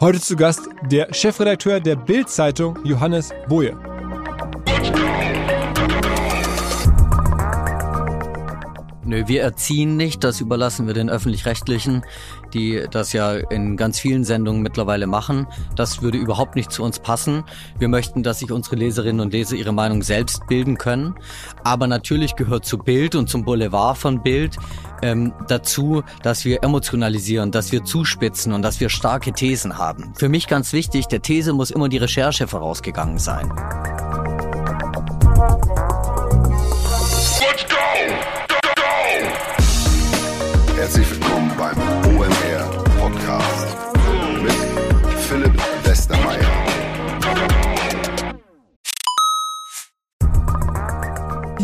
Heute zu Gast der Chefredakteur der Bild-Zeitung Johannes Boje. Nö, wir erziehen nicht, das überlassen wir den öffentlich-rechtlichen, die das ja in ganz vielen Sendungen mittlerweile machen. Das würde überhaupt nicht zu uns passen. Wir möchten, dass sich unsere Leserinnen und Leser ihre Meinung selbst bilden können. Aber natürlich gehört zu Bild und zum Boulevard von Bild ähm, dazu, dass wir emotionalisieren, dass wir zuspitzen und dass wir starke Thesen haben. Für mich ganz wichtig, der These muss immer die Recherche vorausgegangen sein. Herzlich willkommen beim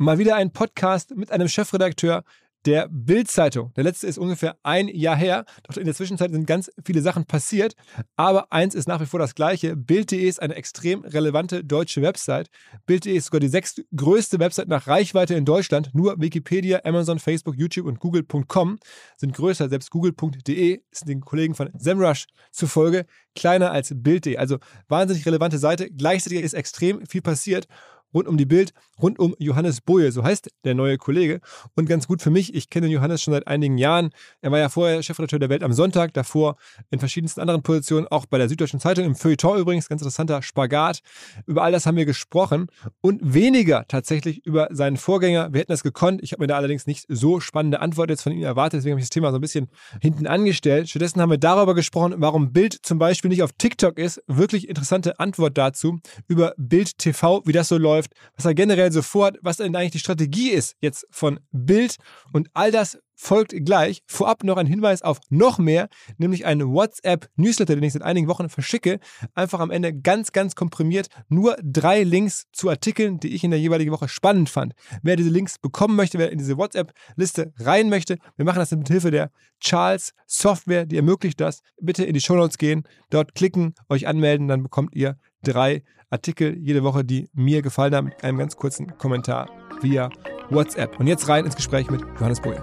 Mal wieder ein Podcast mit einem Chefredakteur der Bild-Zeitung. Der letzte ist ungefähr ein Jahr her. Doch in der Zwischenzeit sind ganz viele Sachen passiert. Aber eins ist nach wie vor das Gleiche. Bild.de ist eine extrem relevante deutsche Website. Bild.de ist sogar die sechstgrößte Website nach Reichweite in Deutschland. Nur Wikipedia, Amazon, Facebook, YouTube und Google.com sind größer. Selbst Google.de ist den Kollegen von SEMrush zufolge kleiner als Bild.de. Also wahnsinnig relevante Seite. Gleichzeitig ist extrem viel passiert rund um die Bild, rund um Johannes Boje, so heißt der neue Kollege. Und ganz gut für mich, ich kenne Johannes schon seit einigen Jahren. Er war ja vorher Chefredakteur der Welt am Sonntag, davor in verschiedensten anderen Positionen, auch bei der Süddeutschen Zeitung, im Feuilleton übrigens, ganz interessanter Spagat. Über all das haben wir gesprochen und weniger tatsächlich über seinen Vorgänger. Wir hätten das gekonnt. Ich habe mir da allerdings nicht so spannende Antwort jetzt von ihm erwartet, deswegen habe ich das Thema so ein bisschen hinten angestellt. Stattdessen haben wir darüber gesprochen, warum Bild zum Beispiel nicht auf TikTok ist. Wirklich interessante Antwort dazu. Über Bild TV, wie das so läuft läuft, was er generell so vorhat, was denn eigentlich die Strategie ist jetzt von Bild und all das folgt gleich. Vorab noch ein Hinweis auf noch mehr, nämlich einen WhatsApp-Newsletter, den ich seit einigen Wochen verschicke. Einfach am Ende ganz, ganz komprimiert nur drei Links zu Artikeln, die ich in der jeweiligen Woche spannend fand. Wer diese Links bekommen möchte, wer in diese WhatsApp-Liste rein möchte, wir machen das mit Hilfe der Charles Software, die ermöglicht das. Bitte in die Show Notes gehen, dort klicken, euch anmelden, dann bekommt ihr drei Artikel jede Woche, die mir gefallen haben, mit einem ganz kurzen Kommentar via WhatsApp. Und jetzt rein ins Gespräch mit Johannes Boje.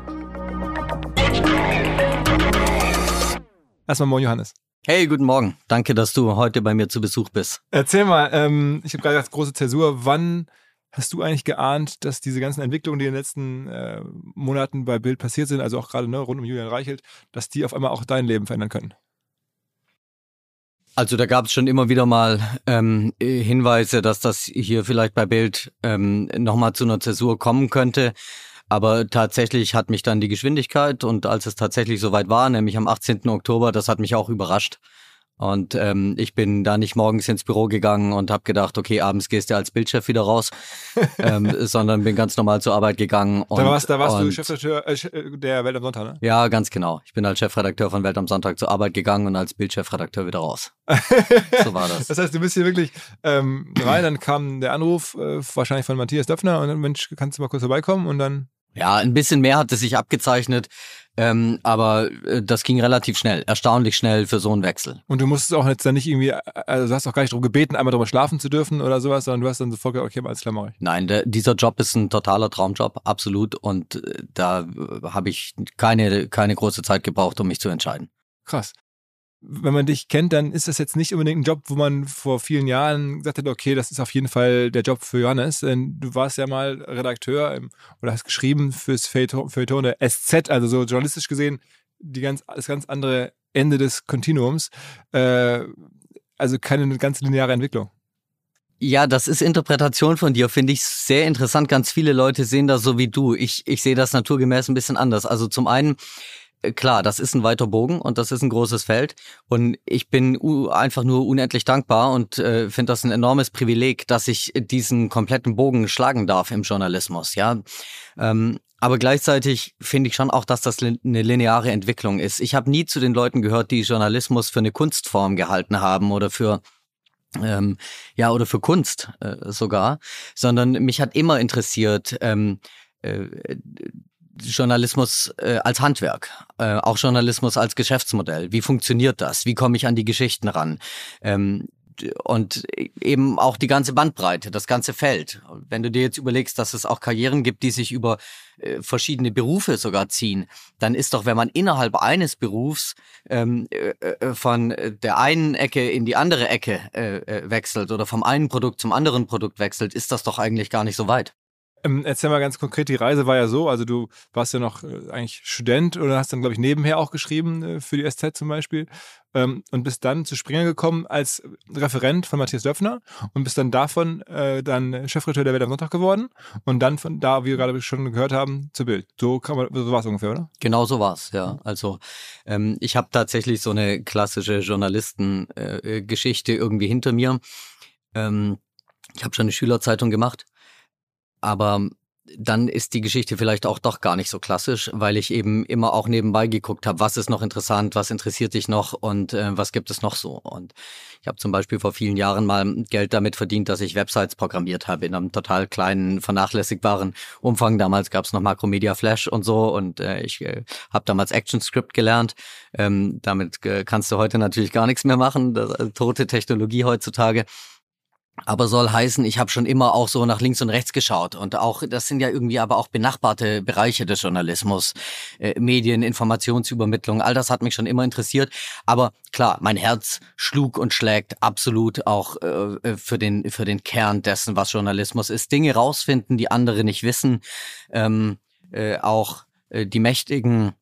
Erstmal moin Johannes. Hey, guten Morgen. Danke, dass du heute bei mir zu Besuch bist. Erzähl mal, ähm, ich habe gerade gesagt, große Zäsur. Wann hast du eigentlich geahnt, dass diese ganzen Entwicklungen, die in den letzten äh, Monaten bei Bild passiert sind, also auch gerade ne, rund um Julian Reichelt, dass die auf einmal auch dein Leben verändern können? Also da gab es schon immer wieder mal ähm, Hinweise, dass das hier vielleicht bei Bild ähm, nochmal zu einer Zäsur kommen könnte. Aber tatsächlich hat mich dann die Geschwindigkeit und als es tatsächlich soweit war, nämlich am 18. Oktober, das hat mich auch überrascht. Und ähm, ich bin da nicht morgens ins Büro gegangen und habe gedacht, okay, abends gehst du als Bildchef wieder raus, ähm, sondern bin ganz normal zur Arbeit gegangen. Und, da warst, da warst und, du Chefredakteur äh, der Welt am Sonntag, ne? Ja, ganz genau. Ich bin als Chefredakteur von Welt am Sonntag zur Arbeit gegangen und als Bildchefredakteur wieder raus. so war das. Das heißt, du bist hier wirklich ähm, rein, dann kam der Anruf äh, wahrscheinlich von Matthias Döpfner und dann, Mensch, kannst du mal kurz vorbeikommen und dann ja, ein bisschen mehr hat es sich abgezeichnet. Ähm, aber äh, das ging relativ schnell, erstaunlich schnell für so einen Wechsel. Und du musstest auch jetzt dann nicht irgendwie, also du hast auch gar nicht darum gebeten, einmal drüber schlafen zu dürfen oder sowas, sondern du hast dann sofort gesagt, okay, alles klar, mach ich. Nein, der, dieser Job ist ein totaler Traumjob, absolut. Und äh, da äh, habe ich keine, keine große Zeit gebraucht, um mich zu entscheiden. Krass. Wenn man dich kennt, dann ist das jetzt nicht unbedingt ein Job, wo man vor vielen Jahren gesagt hat, okay, das ist auf jeden Fall der Job für Johannes. Denn du warst ja mal Redakteur im, oder hast geschrieben fürs Feuilleton der SZ, also so journalistisch gesehen die ganz, das ganz andere Ende des Kontinuums. Äh, also keine ganz lineare Entwicklung. Ja, das ist Interpretation von dir, finde ich sehr interessant. Ganz viele Leute sehen das so wie du. Ich, ich sehe das naturgemäß ein bisschen anders. Also zum einen, klar, das ist ein weiter Bogen und das ist ein großes Feld. Und ich bin einfach nur unendlich dankbar und äh, finde das ein enormes Privileg, dass ich diesen kompletten Bogen schlagen darf im Journalismus. Ja, ähm, aber gleichzeitig finde ich schon auch, dass das eine lineare Entwicklung ist. Ich habe nie zu den Leuten gehört, die Journalismus für eine Kunstform gehalten haben oder für ähm, ja oder für Kunst äh, sogar, sondern mich hat immer interessiert. Ähm, äh, Journalismus äh, als Handwerk, äh, auch Journalismus als Geschäftsmodell. Wie funktioniert das? Wie komme ich an die Geschichten ran? Ähm, und eben auch die ganze Bandbreite, das ganze Feld. Wenn du dir jetzt überlegst, dass es auch Karrieren gibt, die sich über äh, verschiedene Berufe sogar ziehen, dann ist doch, wenn man innerhalb eines Berufs ähm, äh, äh von der einen Ecke in die andere Ecke äh, äh, wechselt oder vom einen Produkt zum anderen Produkt wechselt, ist das doch eigentlich gar nicht so weit. Ähm, erzähl mal ganz konkret, die Reise war ja so, also du warst ja noch äh, eigentlich Student oder hast dann, glaube ich, nebenher auch geschrieben äh, für die SZ zum Beispiel ähm, und bist dann zu Springer gekommen als Referent von Matthias Döpfner und bist dann davon äh, dann Chefredakteur der Welt am Sonntag geworden und dann von da, wie wir gerade schon gehört haben, zu Bild. So, man, so war es ungefähr, oder? Genau so war es, ja. Also ähm, ich habe tatsächlich so eine klassische Journalistengeschichte äh, irgendwie hinter mir. Ähm, ich habe schon eine Schülerzeitung gemacht aber dann ist die Geschichte vielleicht auch doch gar nicht so klassisch, weil ich eben immer auch nebenbei geguckt habe, was ist noch interessant, was interessiert dich noch und äh, was gibt es noch so. Und ich habe zum Beispiel vor vielen Jahren mal Geld damit verdient, dass ich Websites programmiert habe in einem total kleinen, vernachlässigbaren Umfang. Damals gab es noch Macromedia Flash und so und äh, ich äh, habe damals ActionScript gelernt. Ähm, damit äh, kannst du heute natürlich gar nichts mehr machen, das, äh, tote Technologie heutzutage. Aber soll heißen, ich habe schon immer auch so nach links und rechts geschaut. Und auch, das sind ja irgendwie aber auch benachbarte Bereiche des Journalismus. Äh, Medien, Informationsübermittlung, all das hat mich schon immer interessiert. Aber klar, mein Herz schlug und schlägt absolut auch äh, für, den, für den Kern dessen, was Journalismus ist. Dinge rausfinden, die andere nicht wissen. Ähm, äh, auch äh, die mächtigen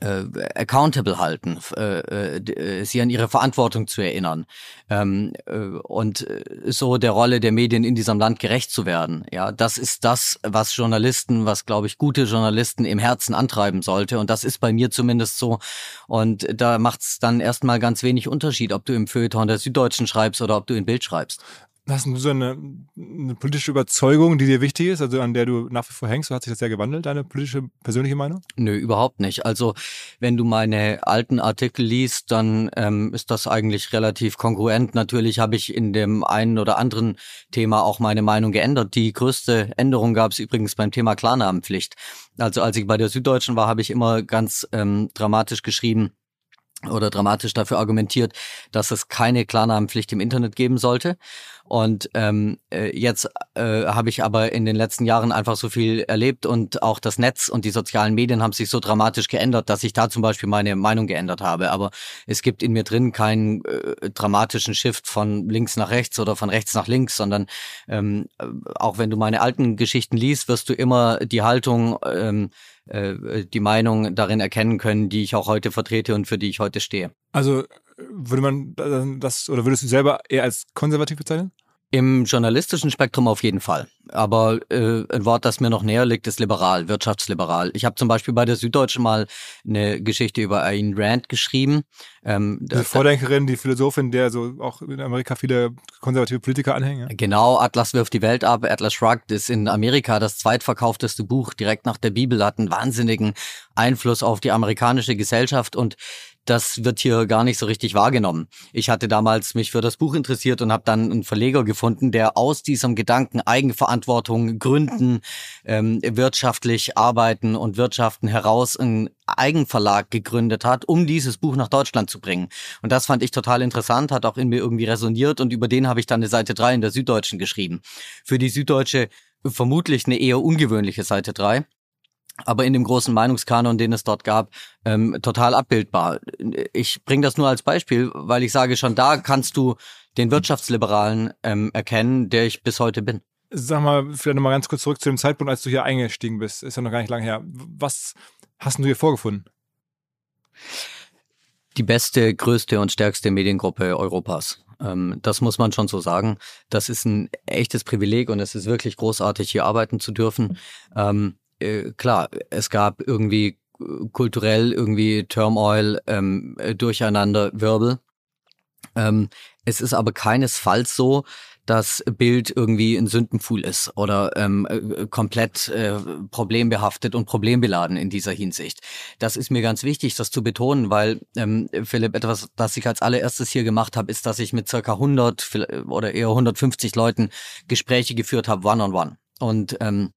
äh, accountable halten, äh, äh, sie an ihre Verantwortung zu erinnern ähm, äh, und äh, so der Rolle der Medien in diesem Land gerecht zu werden. Ja, das ist das, was Journalisten, was glaube ich gute Journalisten im Herzen antreiben sollte und das ist bei mir zumindest so. Und da macht es dann erstmal ganz wenig Unterschied, ob du im Feuilleton der Süddeutschen schreibst oder ob du in Bild schreibst. Hast du so eine, eine, politische Überzeugung, die dir wichtig ist, also an der du nach wie vor hängst? Hat sich das ja gewandelt, deine politische, persönliche Meinung? Nö, überhaupt nicht. Also wenn du meine alten Artikel liest, dann ähm, ist das eigentlich relativ kongruent. Natürlich habe ich in dem einen oder anderen Thema auch meine Meinung geändert. Die größte Änderung gab es übrigens beim Thema Klarnamenpflicht. Also als ich bei der Süddeutschen war, habe ich immer ganz ähm, dramatisch geschrieben, oder dramatisch dafür argumentiert, dass es keine Klarnamenpflicht im Internet geben sollte. Und ähm, äh, jetzt äh, habe ich aber in den letzten Jahren einfach so viel erlebt und auch das Netz und die sozialen Medien haben sich so dramatisch geändert, dass ich da zum Beispiel meine Meinung geändert habe. Aber es gibt in mir drin keinen äh, dramatischen Shift von links nach rechts oder von rechts nach links, sondern ähm, auch wenn du meine alten Geschichten liest, wirst du immer die Haltung ähm, äh, die Meinung darin erkennen können, die ich auch heute vertrete und für die ich heute stehe. Also würde man das oder würdest du selber eher als konservativ bezeichnen? Im journalistischen Spektrum auf jeden Fall. Aber äh, ein Wort, das mir noch näher liegt, ist liberal, wirtschaftsliberal. Ich habe zum Beispiel bei der Süddeutschen mal eine Geschichte über Ayn Rand geschrieben. Ähm, die Vordenkerin, die Philosophin, der so auch in Amerika viele konservative Politiker anhängen. Ja? Genau, Atlas wirft die Welt ab, Atlas Shrugged ist in Amerika das zweitverkaufteste Buch direkt nach der Bibel, hat einen wahnsinnigen Einfluss auf die amerikanische Gesellschaft und das wird hier gar nicht so richtig wahrgenommen. Ich hatte damals mich für das Buch interessiert und habe dann einen Verleger gefunden, der aus diesem Gedanken Eigenverantwortung gründen, ähm, wirtschaftlich arbeiten und wirtschaften heraus einen Eigenverlag gegründet hat, um dieses Buch nach Deutschland zu bringen. Und das fand ich total interessant, hat auch in mir irgendwie resoniert und über den habe ich dann eine Seite 3 in der Süddeutschen geschrieben. Für die Süddeutsche vermutlich eine eher ungewöhnliche Seite 3 aber in dem großen Meinungskanon, den es dort gab, ähm, total abbildbar. Ich bringe das nur als Beispiel, weil ich sage, schon da kannst du den Wirtschaftsliberalen ähm, erkennen, der ich bis heute bin. Sag mal, vielleicht nochmal ganz kurz zurück zu dem Zeitpunkt, als du hier eingestiegen bist. Ist ja noch gar nicht lange her. Was hast du hier vorgefunden? Die beste, größte und stärkste Mediengruppe Europas. Ähm, das muss man schon so sagen. Das ist ein echtes Privileg und es ist wirklich großartig, hier arbeiten zu dürfen. Äh, klar, es gab irgendwie äh, kulturell irgendwie Turmoil, ähm, äh, Durcheinander, Wirbel. Ähm, es ist aber keinesfalls so, dass Bild irgendwie ein Sündenpfuhl ist oder ähm, äh, komplett äh, problembehaftet und problembeladen in dieser Hinsicht. Das ist mir ganz wichtig, das zu betonen, weil ähm, Philipp, etwas, das ich als allererstes hier gemacht habe, ist, dass ich mit circa 100 oder eher 150 Leuten Gespräche geführt habe, one-on-one. -on -one. Und ähm,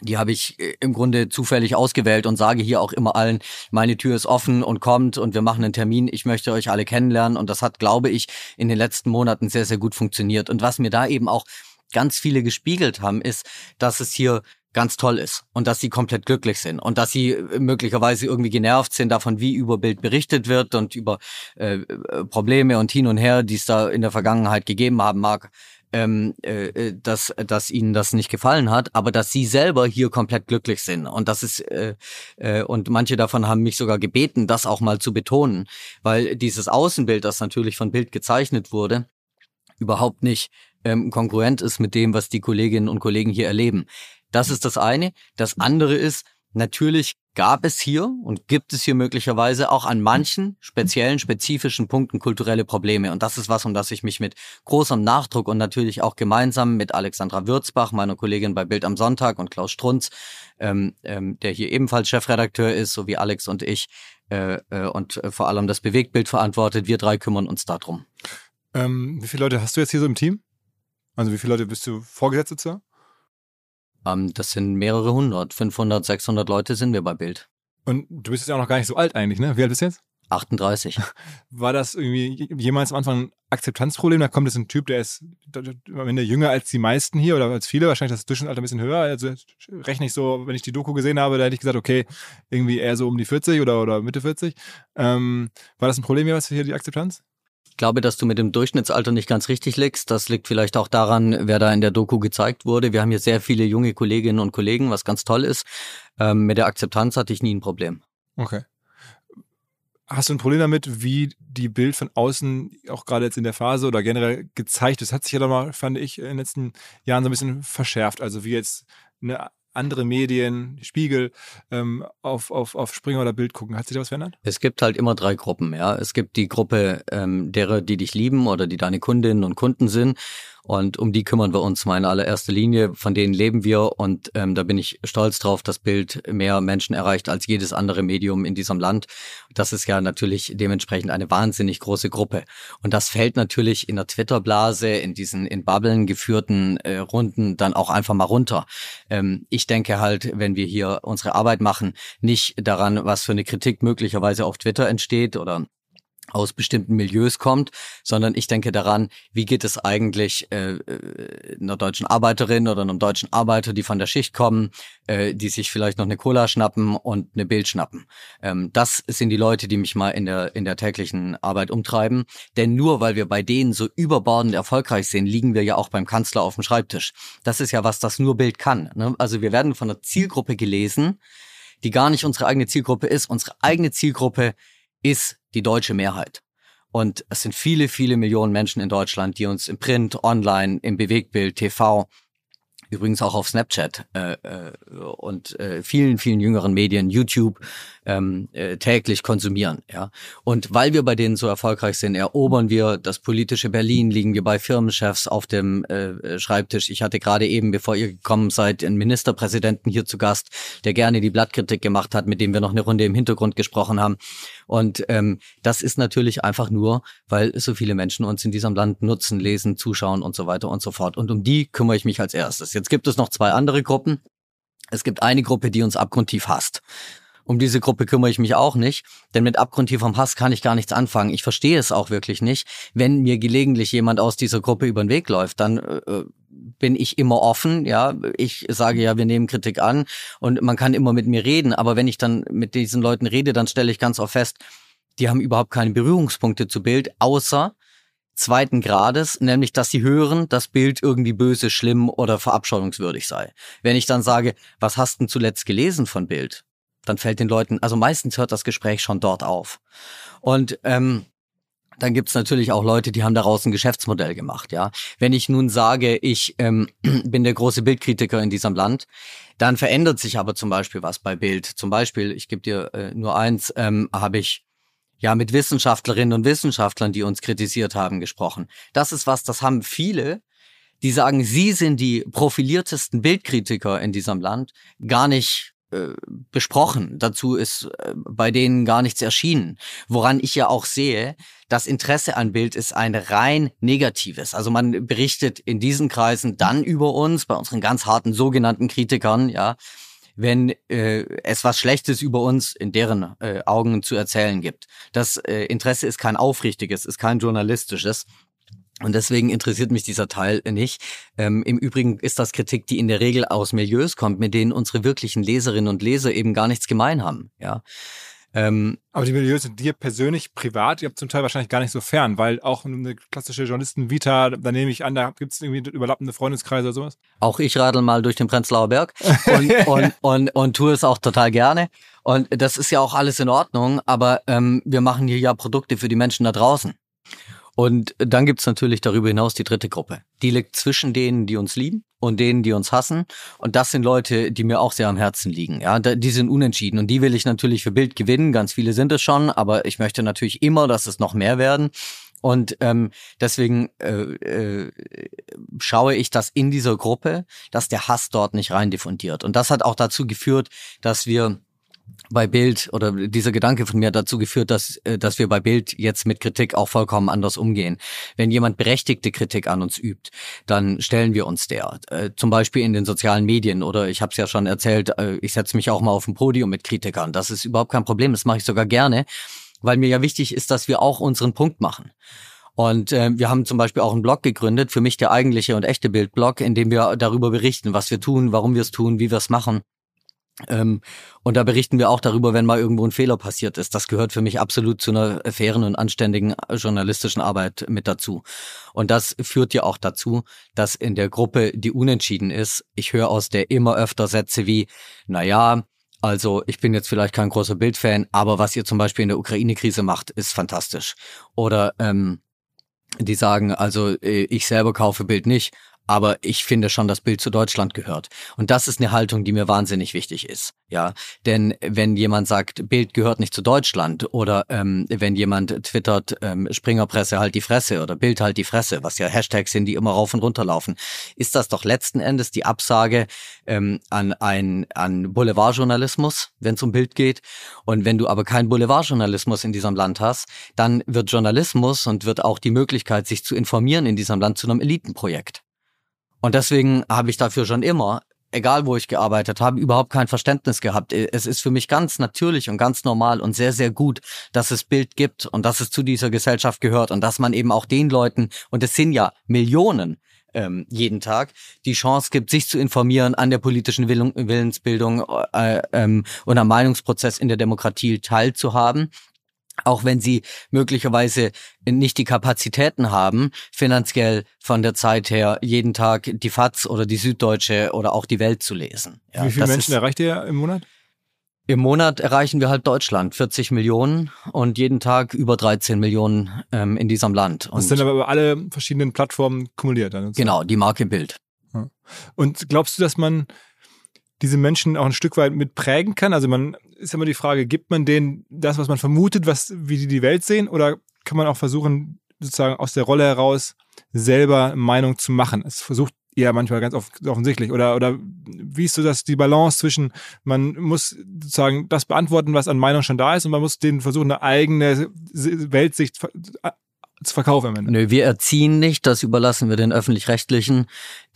die habe ich äh, im Grunde zufällig ausgewählt und sage hier auch immer allen, meine Tür ist offen und kommt und wir machen einen Termin. Ich möchte euch alle kennenlernen und das hat, glaube ich, in den letzten Monaten sehr, sehr gut funktioniert. Und was mir da eben auch ganz viele gespiegelt haben, ist, dass es hier ganz toll ist und dass sie komplett glücklich sind und dass sie äh, möglicherweise irgendwie genervt sind davon, wie über Bild berichtet wird und über äh, äh Probleme und hin und her, die es da in der Vergangenheit gegeben haben mag ähm, äh, äh, dass, dass ihnen das nicht gefallen hat, aber dass sie selber hier komplett glücklich sind. Und das ist, äh, äh, und manche davon haben mich sogar gebeten, das auch mal zu betonen, weil dieses Außenbild, das natürlich von Bild gezeichnet wurde, überhaupt nicht ähm, konkurrent ist mit dem, was die Kolleginnen und Kollegen hier erleben. Das ist das eine. Das andere ist, natürlich gab es hier und gibt es hier möglicherweise auch an manchen speziellen, spezifischen Punkten kulturelle Probleme. Und das ist was, um das ich mich mit großem Nachdruck und natürlich auch gemeinsam mit Alexandra Würzbach, meiner Kollegin bei Bild am Sonntag und Klaus Strunz, ähm, ähm, der hier ebenfalls Chefredakteur ist, so wie Alex und ich, äh, äh, und äh, vor allem das Bewegtbild verantwortet. Wir drei kümmern uns darum. Ähm, wie viele Leute hast du jetzt hier so im Team? Also wie viele Leute bist du vorgesetzt sozusagen? Ähm, das sind mehrere hundert, 500, 600 Leute sind wir bei Bild. Und du bist jetzt ja auch noch gar nicht so alt eigentlich, ne? Wie alt bist du jetzt? 38. War das irgendwie jemals am Anfang ein Akzeptanzproblem? Da kommt jetzt ein Typ, der ist am Ende jünger als die meisten hier oder als viele, wahrscheinlich das Durchschnittsalter ein bisschen höher. Also rechne ich so, wenn ich die Doku gesehen habe, da hätte ich gesagt, okay, irgendwie eher so um die 40 oder, oder Mitte 40. Ähm, war das ein Problem jeweils hier, die Akzeptanz? Ich glaube, dass du mit dem Durchschnittsalter nicht ganz richtig liegst. Das liegt vielleicht auch daran, wer da in der Doku gezeigt wurde. Wir haben hier sehr viele junge Kolleginnen und Kollegen, was ganz toll ist. Ähm, mit der Akzeptanz hatte ich nie ein Problem. Okay. Hast du ein Problem damit, wie die Bild von außen auch gerade jetzt in der Phase oder generell gezeigt ist? Hat sich ja doch mal, fand ich, in den letzten Jahren so ein bisschen verschärft. Also wie jetzt eine andere Medien, Spiegel, ähm, auf, auf, auf Springer oder Bild gucken. Hat sich da was verändert? Es gibt halt immer drei Gruppen, ja. Es gibt die Gruppe ähm, derer, die dich lieben oder die deine Kundinnen und Kunden sind. Und um die kümmern wir uns mal in allererster Linie. Von denen leben wir und ähm, da bin ich stolz drauf, dass Bild mehr Menschen erreicht als jedes andere Medium in diesem Land. Das ist ja natürlich dementsprechend eine wahnsinnig große Gruppe. Und das fällt natürlich in der Twitter-Blase, in diesen in Bubblen geführten äh, Runden dann auch einfach mal runter. Ähm, ich denke halt, wenn wir hier unsere Arbeit machen, nicht daran, was für eine Kritik möglicherweise auf Twitter entsteht oder aus bestimmten Milieus kommt, sondern ich denke daran, wie geht es eigentlich äh, äh, einer deutschen Arbeiterin oder einem deutschen Arbeiter, die von der Schicht kommen, äh, die sich vielleicht noch eine Cola schnappen und eine Bild schnappen. Ähm, das sind die Leute, die mich mal in der in der täglichen Arbeit umtreiben. Denn nur weil wir bei denen so überbordend erfolgreich sind, liegen wir ja auch beim Kanzler auf dem Schreibtisch. Das ist ja was, das nur Bild kann. Ne? Also wir werden von einer Zielgruppe gelesen, die gar nicht unsere eigene Zielgruppe ist. Unsere eigene Zielgruppe ist die deutsche Mehrheit. Und es sind viele, viele Millionen Menschen in Deutschland, die uns im Print, online, im Bewegtbild, TV übrigens auch auf Snapchat äh, äh, und äh, vielen, vielen jüngeren Medien, YouTube, ähm, äh, täglich konsumieren. Ja. Und weil wir bei denen so erfolgreich sind, erobern wir das politische Berlin, liegen wir bei Firmenchefs auf dem äh, Schreibtisch. Ich hatte gerade eben, bevor ihr gekommen seid, einen Ministerpräsidenten hier zu Gast, der gerne die Blattkritik gemacht hat, mit dem wir noch eine Runde im Hintergrund gesprochen haben. Und ähm, das ist natürlich einfach nur, weil so viele Menschen uns in diesem Land nutzen, lesen, zuschauen und so weiter und so fort. Und um die kümmere ich mich als erstes. Jetzt gibt es noch zwei andere Gruppen. Es gibt eine Gruppe, die uns abgrundtief hasst. Um diese Gruppe kümmere ich mich auch nicht, denn mit abgrundtiefem Hass kann ich gar nichts anfangen. Ich verstehe es auch wirklich nicht. Wenn mir gelegentlich jemand aus dieser Gruppe über den Weg läuft, dann äh, äh, bin ich immer offen, ja. Ich sage ja, wir nehmen Kritik an und man kann immer mit mir reden, aber wenn ich dann mit diesen Leuten rede, dann stelle ich ganz oft fest, die haben überhaupt keine Berührungspunkte zu Bild, außer zweiten Grades, nämlich dass sie hören, dass Bild irgendwie böse, schlimm oder verabscheuungswürdig sei. Wenn ich dann sage, was hast du zuletzt gelesen von Bild? dann fällt den Leuten, also meistens hört das Gespräch schon dort auf. Und ähm, dann gibt's natürlich auch Leute, die haben daraus ein Geschäftsmodell gemacht, ja. Wenn ich nun sage, ich ähm, bin der große Bildkritiker in diesem Land, dann verändert sich aber zum Beispiel was bei Bild. Zum Beispiel, ich gebe dir äh, nur eins, ähm, habe ich ja mit Wissenschaftlerinnen und Wissenschaftlern, die uns kritisiert haben, gesprochen. Das ist was, das haben viele, die sagen, sie sind die profiliertesten Bildkritiker in diesem Land, gar nicht äh, besprochen. Dazu ist äh, bei denen gar nichts erschienen. Woran ich ja auch sehe, das Interesse an Bild ist ein rein negatives. Also man berichtet in diesen Kreisen dann über uns, bei unseren ganz harten sogenannten Kritikern, ja, wenn äh, es was Schlechtes über uns in deren äh, Augen zu erzählen gibt. Das äh, Interesse ist kein aufrichtiges, ist kein journalistisches. Und deswegen interessiert mich dieser Teil nicht. Ähm, Im Übrigen ist das Kritik, die in der Regel aus Milieus kommt, mit denen unsere wirklichen Leserinnen und Leser eben gar nichts gemein haben. Ja. Ähm, Aber die Milieus sind dir persönlich, privat, ihr habt zum Teil wahrscheinlich gar nicht so fern, weil auch eine klassische Journalisten-Vita, da nehme ich an, da gibt es irgendwie überlappende Freundeskreise oder sowas. Auch ich radel mal durch den Prenzlauer Berg und, und, und, und tue es auch total gerne. Und das ist ja auch alles in Ordnung, aber ähm, wir machen hier ja Produkte für die Menschen da draußen. Und dann gibt's natürlich darüber hinaus die dritte Gruppe. Die liegt zwischen denen, die uns lieben und denen, die uns hassen. Und das sind Leute, die mir auch sehr am Herzen liegen. Ja, die sind unentschieden und die will ich natürlich für Bild gewinnen. Ganz viele sind es schon, aber ich möchte natürlich immer, dass es noch mehr werden. Und ähm, deswegen äh, äh, schaue ich, dass in dieser Gruppe, dass der Hass dort nicht rein diffundiert. Und das hat auch dazu geführt, dass wir bei Bild oder dieser Gedanke von mir dazu geführt, dass, äh, dass wir bei Bild jetzt mit Kritik auch vollkommen anders umgehen. Wenn jemand berechtigte Kritik an uns übt, dann stellen wir uns der. Äh, zum Beispiel in den sozialen Medien oder ich habe es ja schon erzählt, äh, ich setze mich auch mal auf ein Podium mit Kritikern. Das ist überhaupt kein Problem, das mache ich sogar gerne, weil mir ja wichtig ist, dass wir auch unseren Punkt machen. Und äh, wir haben zum Beispiel auch einen Blog gegründet, für mich der eigentliche und echte Bildblog, in dem wir darüber berichten, was wir tun, warum wir es tun, wie wir es machen. Ähm, und da berichten wir auch darüber, wenn mal irgendwo ein Fehler passiert ist. Das gehört für mich absolut zu einer fairen und anständigen journalistischen Arbeit mit dazu. Und das führt ja auch dazu, dass in der Gruppe, die unentschieden ist, ich höre aus der immer öfter Sätze wie, na ja, also ich bin jetzt vielleicht kein großer Bildfan, aber was ihr zum Beispiel in der Ukraine-Krise macht, ist fantastisch. Oder ähm, die sagen, also äh, ich selber kaufe Bild nicht, aber ich finde schon, das Bild zu Deutschland gehört. Und das ist eine Haltung, die mir wahnsinnig wichtig ist. Ja, denn wenn jemand sagt, Bild gehört nicht zu Deutschland oder ähm, wenn jemand twittert, ähm, Springerpresse halt die Fresse oder Bild halt die Fresse, was ja Hashtags sind, die immer rauf und runter laufen, ist das doch letzten Endes die Absage ähm, an ein an Boulevardjournalismus, wenn es um Bild geht. Und wenn du aber keinen Boulevardjournalismus in diesem Land hast, dann wird Journalismus und wird auch die Möglichkeit, sich zu informieren in diesem Land zu einem Elitenprojekt. Und deswegen habe ich dafür schon immer, egal wo ich gearbeitet habe, überhaupt kein Verständnis gehabt. Es ist für mich ganz natürlich und ganz normal und sehr, sehr gut, dass es Bild gibt und dass es zu dieser Gesellschaft gehört und dass man eben auch den Leuten, und es sind ja Millionen, ähm, jeden Tag die Chance gibt, sich zu informieren, an der politischen Willensbildung äh, ähm, und am Meinungsprozess in der Demokratie teilzuhaben auch wenn sie möglicherweise nicht die Kapazitäten haben, finanziell von der Zeit her jeden Tag die FAZ oder die Süddeutsche oder auch die Welt zu lesen. Ja, Wie viele Menschen erreicht ihr im Monat? Im Monat erreichen wir halt Deutschland, 40 Millionen und jeden Tag über 13 Millionen ähm, in diesem Land. Und das sind aber über alle verschiedenen Plattformen kumuliert. Dann genau, die Marke Bild. Und glaubst du, dass man diese Menschen auch ein Stück weit mit prägen kann? Also man ist immer die Frage, gibt man denen das, was man vermutet, was, wie die die Welt sehen, oder kann man auch versuchen, sozusagen aus der Rolle heraus selber Meinung zu machen? Es versucht ja manchmal ganz offensichtlich. Oder, oder wie ist so das, die Balance zwischen, man muss sozusagen das beantworten, was an Meinung schon da ist, und man muss den versuchen, eine eigene Weltsicht zu verkaufen am Ende. Nö, wir erziehen nicht, das überlassen wir den öffentlich-rechtlichen,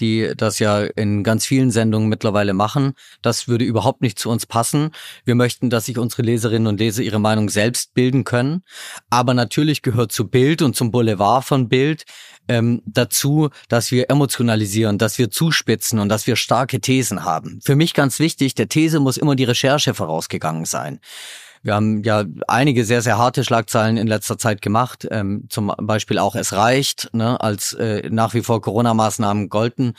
die das ja in ganz vielen Sendungen mittlerweile machen. Das würde überhaupt nicht zu uns passen. Wir möchten, dass sich unsere Leserinnen und Leser ihre Meinung selbst bilden können. Aber natürlich gehört zu Bild und zum Boulevard von Bild ähm, dazu, dass wir emotionalisieren, dass wir zuspitzen und dass wir starke Thesen haben. Für mich ganz wichtig, der These muss immer die Recherche vorausgegangen sein. Wir haben ja einige sehr, sehr harte Schlagzeilen in letzter Zeit gemacht. Ähm, zum Beispiel auch Es reicht, ne, als äh, nach wie vor Corona-Maßnahmen golden.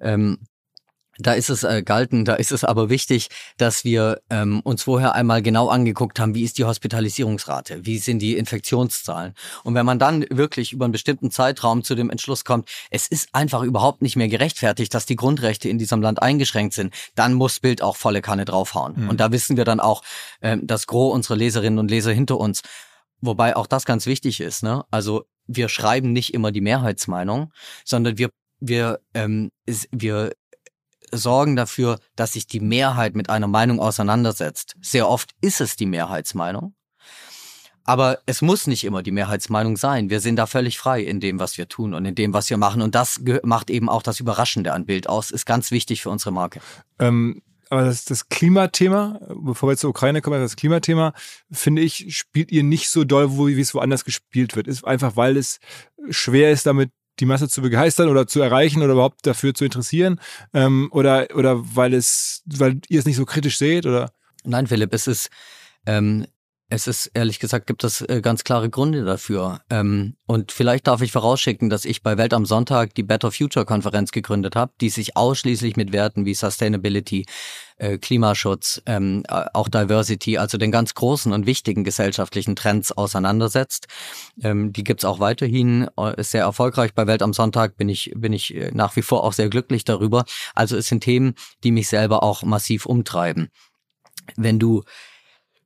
Ähm, da ist es äh, galten, da ist es aber wichtig, dass wir ähm, uns vorher einmal genau angeguckt haben, wie ist die Hospitalisierungsrate, wie sind die Infektionszahlen. Und wenn man dann wirklich über einen bestimmten Zeitraum zu dem Entschluss kommt, es ist einfach überhaupt nicht mehr gerechtfertigt, dass die Grundrechte in diesem Land eingeschränkt sind, dann muss Bild auch volle Kanne draufhauen. Mhm. Und da wissen wir dann auch, ähm, das Gros unserer Leserinnen und Leser hinter uns. Wobei auch das ganz wichtig ist. Ne? Also wir schreiben nicht immer die Mehrheitsmeinung, sondern wir wir, ähm, wir sorgen dafür, dass sich die Mehrheit mit einer Meinung auseinandersetzt. Sehr oft ist es die Mehrheitsmeinung. Aber es muss nicht immer die Mehrheitsmeinung sein. Wir sind da völlig frei in dem, was wir tun und in dem, was wir machen. Und das macht eben auch das Überraschende an Bild aus. Ist ganz wichtig für unsere Marke. Ähm, aber das, das Klimathema, bevor wir zur Ukraine kommen, das Klimathema, finde ich, spielt ihr nicht so doll, wie es woanders gespielt wird. Ist einfach, weil es schwer ist, damit die Masse zu begeistern oder zu erreichen oder überhaupt dafür zu interessieren? Ähm, oder, oder weil es, weil ihr es nicht so kritisch seht? Oder? Nein, Philipp, es ist, ähm, es ist ehrlich gesagt, gibt es äh, ganz klare Gründe dafür. Ähm, und vielleicht darf ich vorausschicken, dass ich bei Welt am Sonntag die Better Future Konferenz gegründet habe, die sich ausschließlich mit Werten wie Sustainability, äh, Klimaschutz, ähm, auch Diversity, also den ganz großen und wichtigen gesellschaftlichen Trends auseinandersetzt. Ähm, die gibt's auch weiterhin, äh, ist sehr erfolgreich. Bei Welt am Sonntag bin ich, bin ich äh, nach wie vor auch sehr glücklich darüber. Also es sind Themen, die mich selber auch massiv umtreiben. Wenn du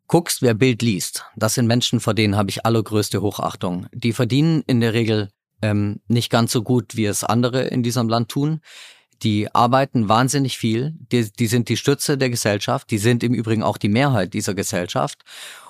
guckst, wer Bild liest, das sind Menschen, vor denen habe ich allergrößte Hochachtung. Die verdienen in der Regel ähm, nicht ganz so gut, wie es andere in diesem Land tun. Die arbeiten wahnsinnig viel, die, die sind die Stütze der Gesellschaft, die sind im Übrigen auch die Mehrheit dieser Gesellschaft.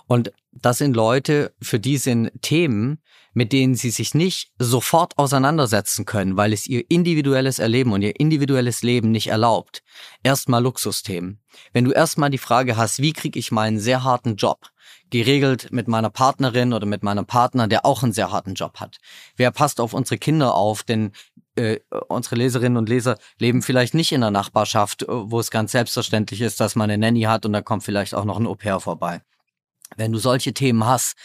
Und das sind Leute, für die sind Themen, mit denen sie sich nicht sofort auseinandersetzen können, weil es ihr individuelles Erleben und ihr individuelles Leben nicht erlaubt. Erstmal Luxusthemen. Wenn du erstmal die Frage hast, wie kriege ich meinen sehr harten Job geregelt mit meiner Partnerin oder mit meinem Partner, der auch einen sehr harten Job hat. Wer passt auf unsere Kinder auf? Denn äh, unsere Leserinnen und Leser leben vielleicht nicht in einer Nachbarschaft, äh, wo es ganz selbstverständlich ist, dass man eine Nanny hat und da kommt vielleicht auch noch ein Au-pair vorbei. Wenn du solche Themen hast,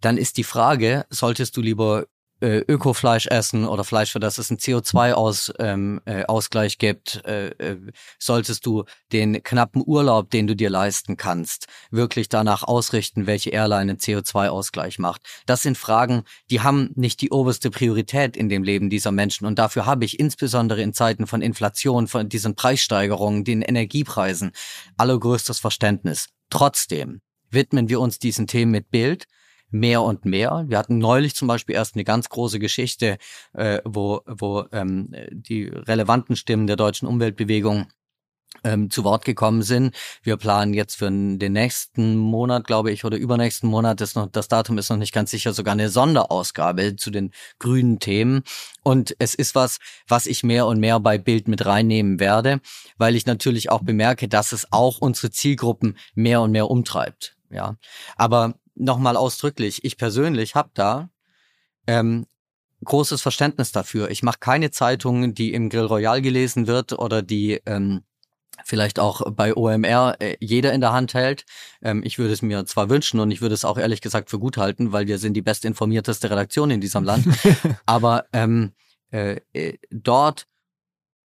dann ist die Frage, solltest du lieber äh, Ökofleisch essen oder Fleisch, für das es einen CO2-Ausgleich ähm, äh, gibt, äh, äh, solltest du den knappen Urlaub, den du dir leisten kannst, wirklich danach ausrichten, welche Airline einen CO2-Ausgleich macht. Das sind Fragen, die haben nicht die oberste Priorität in dem Leben dieser Menschen. Und dafür habe ich insbesondere in Zeiten von Inflation, von diesen Preissteigerungen, den Energiepreisen, allergrößtes Verständnis. Trotzdem widmen wir uns diesen Themen mit Bild mehr und mehr. Wir hatten neulich zum Beispiel erst eine ganz große Geschichte, äh, wo, wo ähm, die relevanten Stimmen der deutschen Umweltbewegung ähm, zu Wort gekommen sind. Wir planen jetzt für den nächsten Monat, glaube ich, oder übernächsten Monat, das, noch, das Datum ist noch nicht ganz sicher, sogar eine Sonderausgabe zu den grünen Themen. Und es ist was, was ich mehr und mehr bei Bild mit reinnehmen werde, weil ich natürlich auch bemerke, dass es auch unsere Zielgruppen mehr und mehr umtreibt. Ja, aber nochmal ausdrücklich, ich persönlich habe da ähm, großes Verständnis dafür. Ich mache keine Zeitung, die im Grill Royal gelesen wird oder die ähm, vielleicht auch bei OMR äh, jeder in der Hand hält. Ähm, ich würde es mir zwar wünschen und ich würde es auch ehrlich gesagt für gut halten, weil wir sind die bestinformierteste Redaktion in diesem Land. Aber ähm, äh, äh, dort,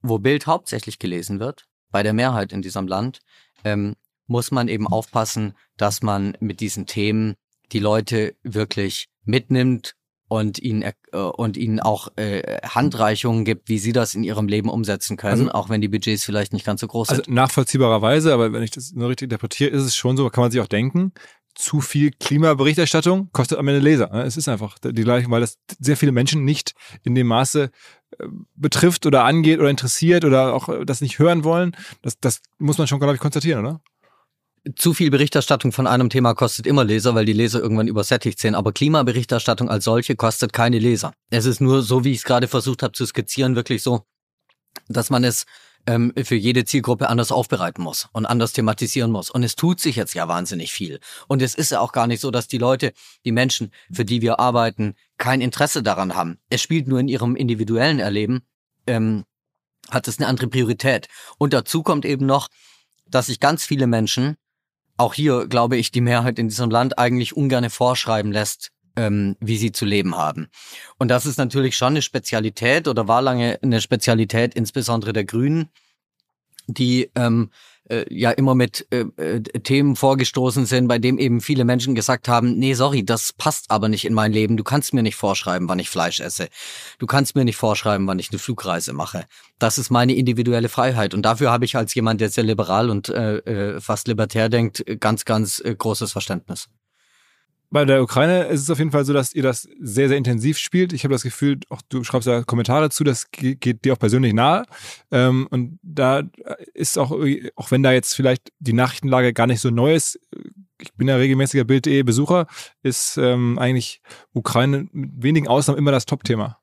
wo Bild hauptsächlich gelesen wird, bei der Mehrheit in diesem Land, ähm, muss man eben aufpassen, dass man mit diesen Themen die Leute wirklich mitnimmt und ihnen äh, und ihnen auch äh, Handreichungen gibt, wie sie das in ihrem Leben umsetzen können, also, auch wenn die Budgets vielleicht nicht ganz so groß also sind. Nachvollziehbarerweise, aber wenn ich das nur richtig interpretiere, ist es schon so, kann man sich auch denken. zu viel Klimaberichterstattung kostet am Ende Leser. Ne? Es ist einfach die gleiche, weil das sehr viele Menschen nicht in dem Maße äh, betrifft oder angeht oder interessiert oder auch äh, das nicht hören wollen. Das, das muss man schon, glaube ich, konstatieren, oder? Zu viel Berichterstattung von einem Thema kostet immer Leser, weil die Leser irgendwann übersättigt sind. Aber Klimaberichterstattung als solche kostet keine Leser. Es ist nur so, wie ich es gerade versucht habe zu skizzieren, wirklich so, dass man es ähm, für jede Zielgruppe anders aufbereiten muss und anders thematisieren muss. Und es tut sich jetzt ja wahnsinnig viel. Und es ist ja auch gar nicht so, dass die Leute, die Menschen, für die wir arbeiten, kein Interesse daran haben. Es spielt nur in ihrem individuellen Erleben, ähm, hat es eine andere Priorität. Und dazu kommt eben noch, dass sich ganz viele Menschen auch hier, glaube ich, die Mehrheit in diesem Land eigentlich ungerne vorschreiben lässt, ähm, wie sie zu leben haben. Und das ist natürlich schon eine Spezialität oder war lange eine Spezialität, insbesondere der Grünen, die ähm, äh, ja immer mit äh, äh, Themen vorgestoßen sind, bei dem eben viele Menschen gesagt haben, nee, sorry, das passt aber nicht in mein Leben. Du kannst mir nicht vorschreiben, wann ich Fleisch esse. Du kannst mir nicht vorschreiben, wann ich eine Flugreise mache. Das ist meine individuelle Freiheit. Und dafür habe ich als jemand, der sehr liberal und äh, äh fast libertär denkt, ganz, ganz äh, großes Verständnis bei der Ukraine ist es auf jeden Fall so, dass ihr das sehr, sehr intensiv spielt. Ich habe das Gefühl, auch du schreibst ja Kommentare zu, das geht dir auch persönlich nahe. Ähm, und da ist auch, auch wenn da jetzt vielleicht die Nachrichtenlage gar nicht so neu ist, ich bin ja regelmäßiger Bild.de Besucher, ist ähm, eigentlich Ukraine mit wenigen Ausnahmen immer das Top-Thema.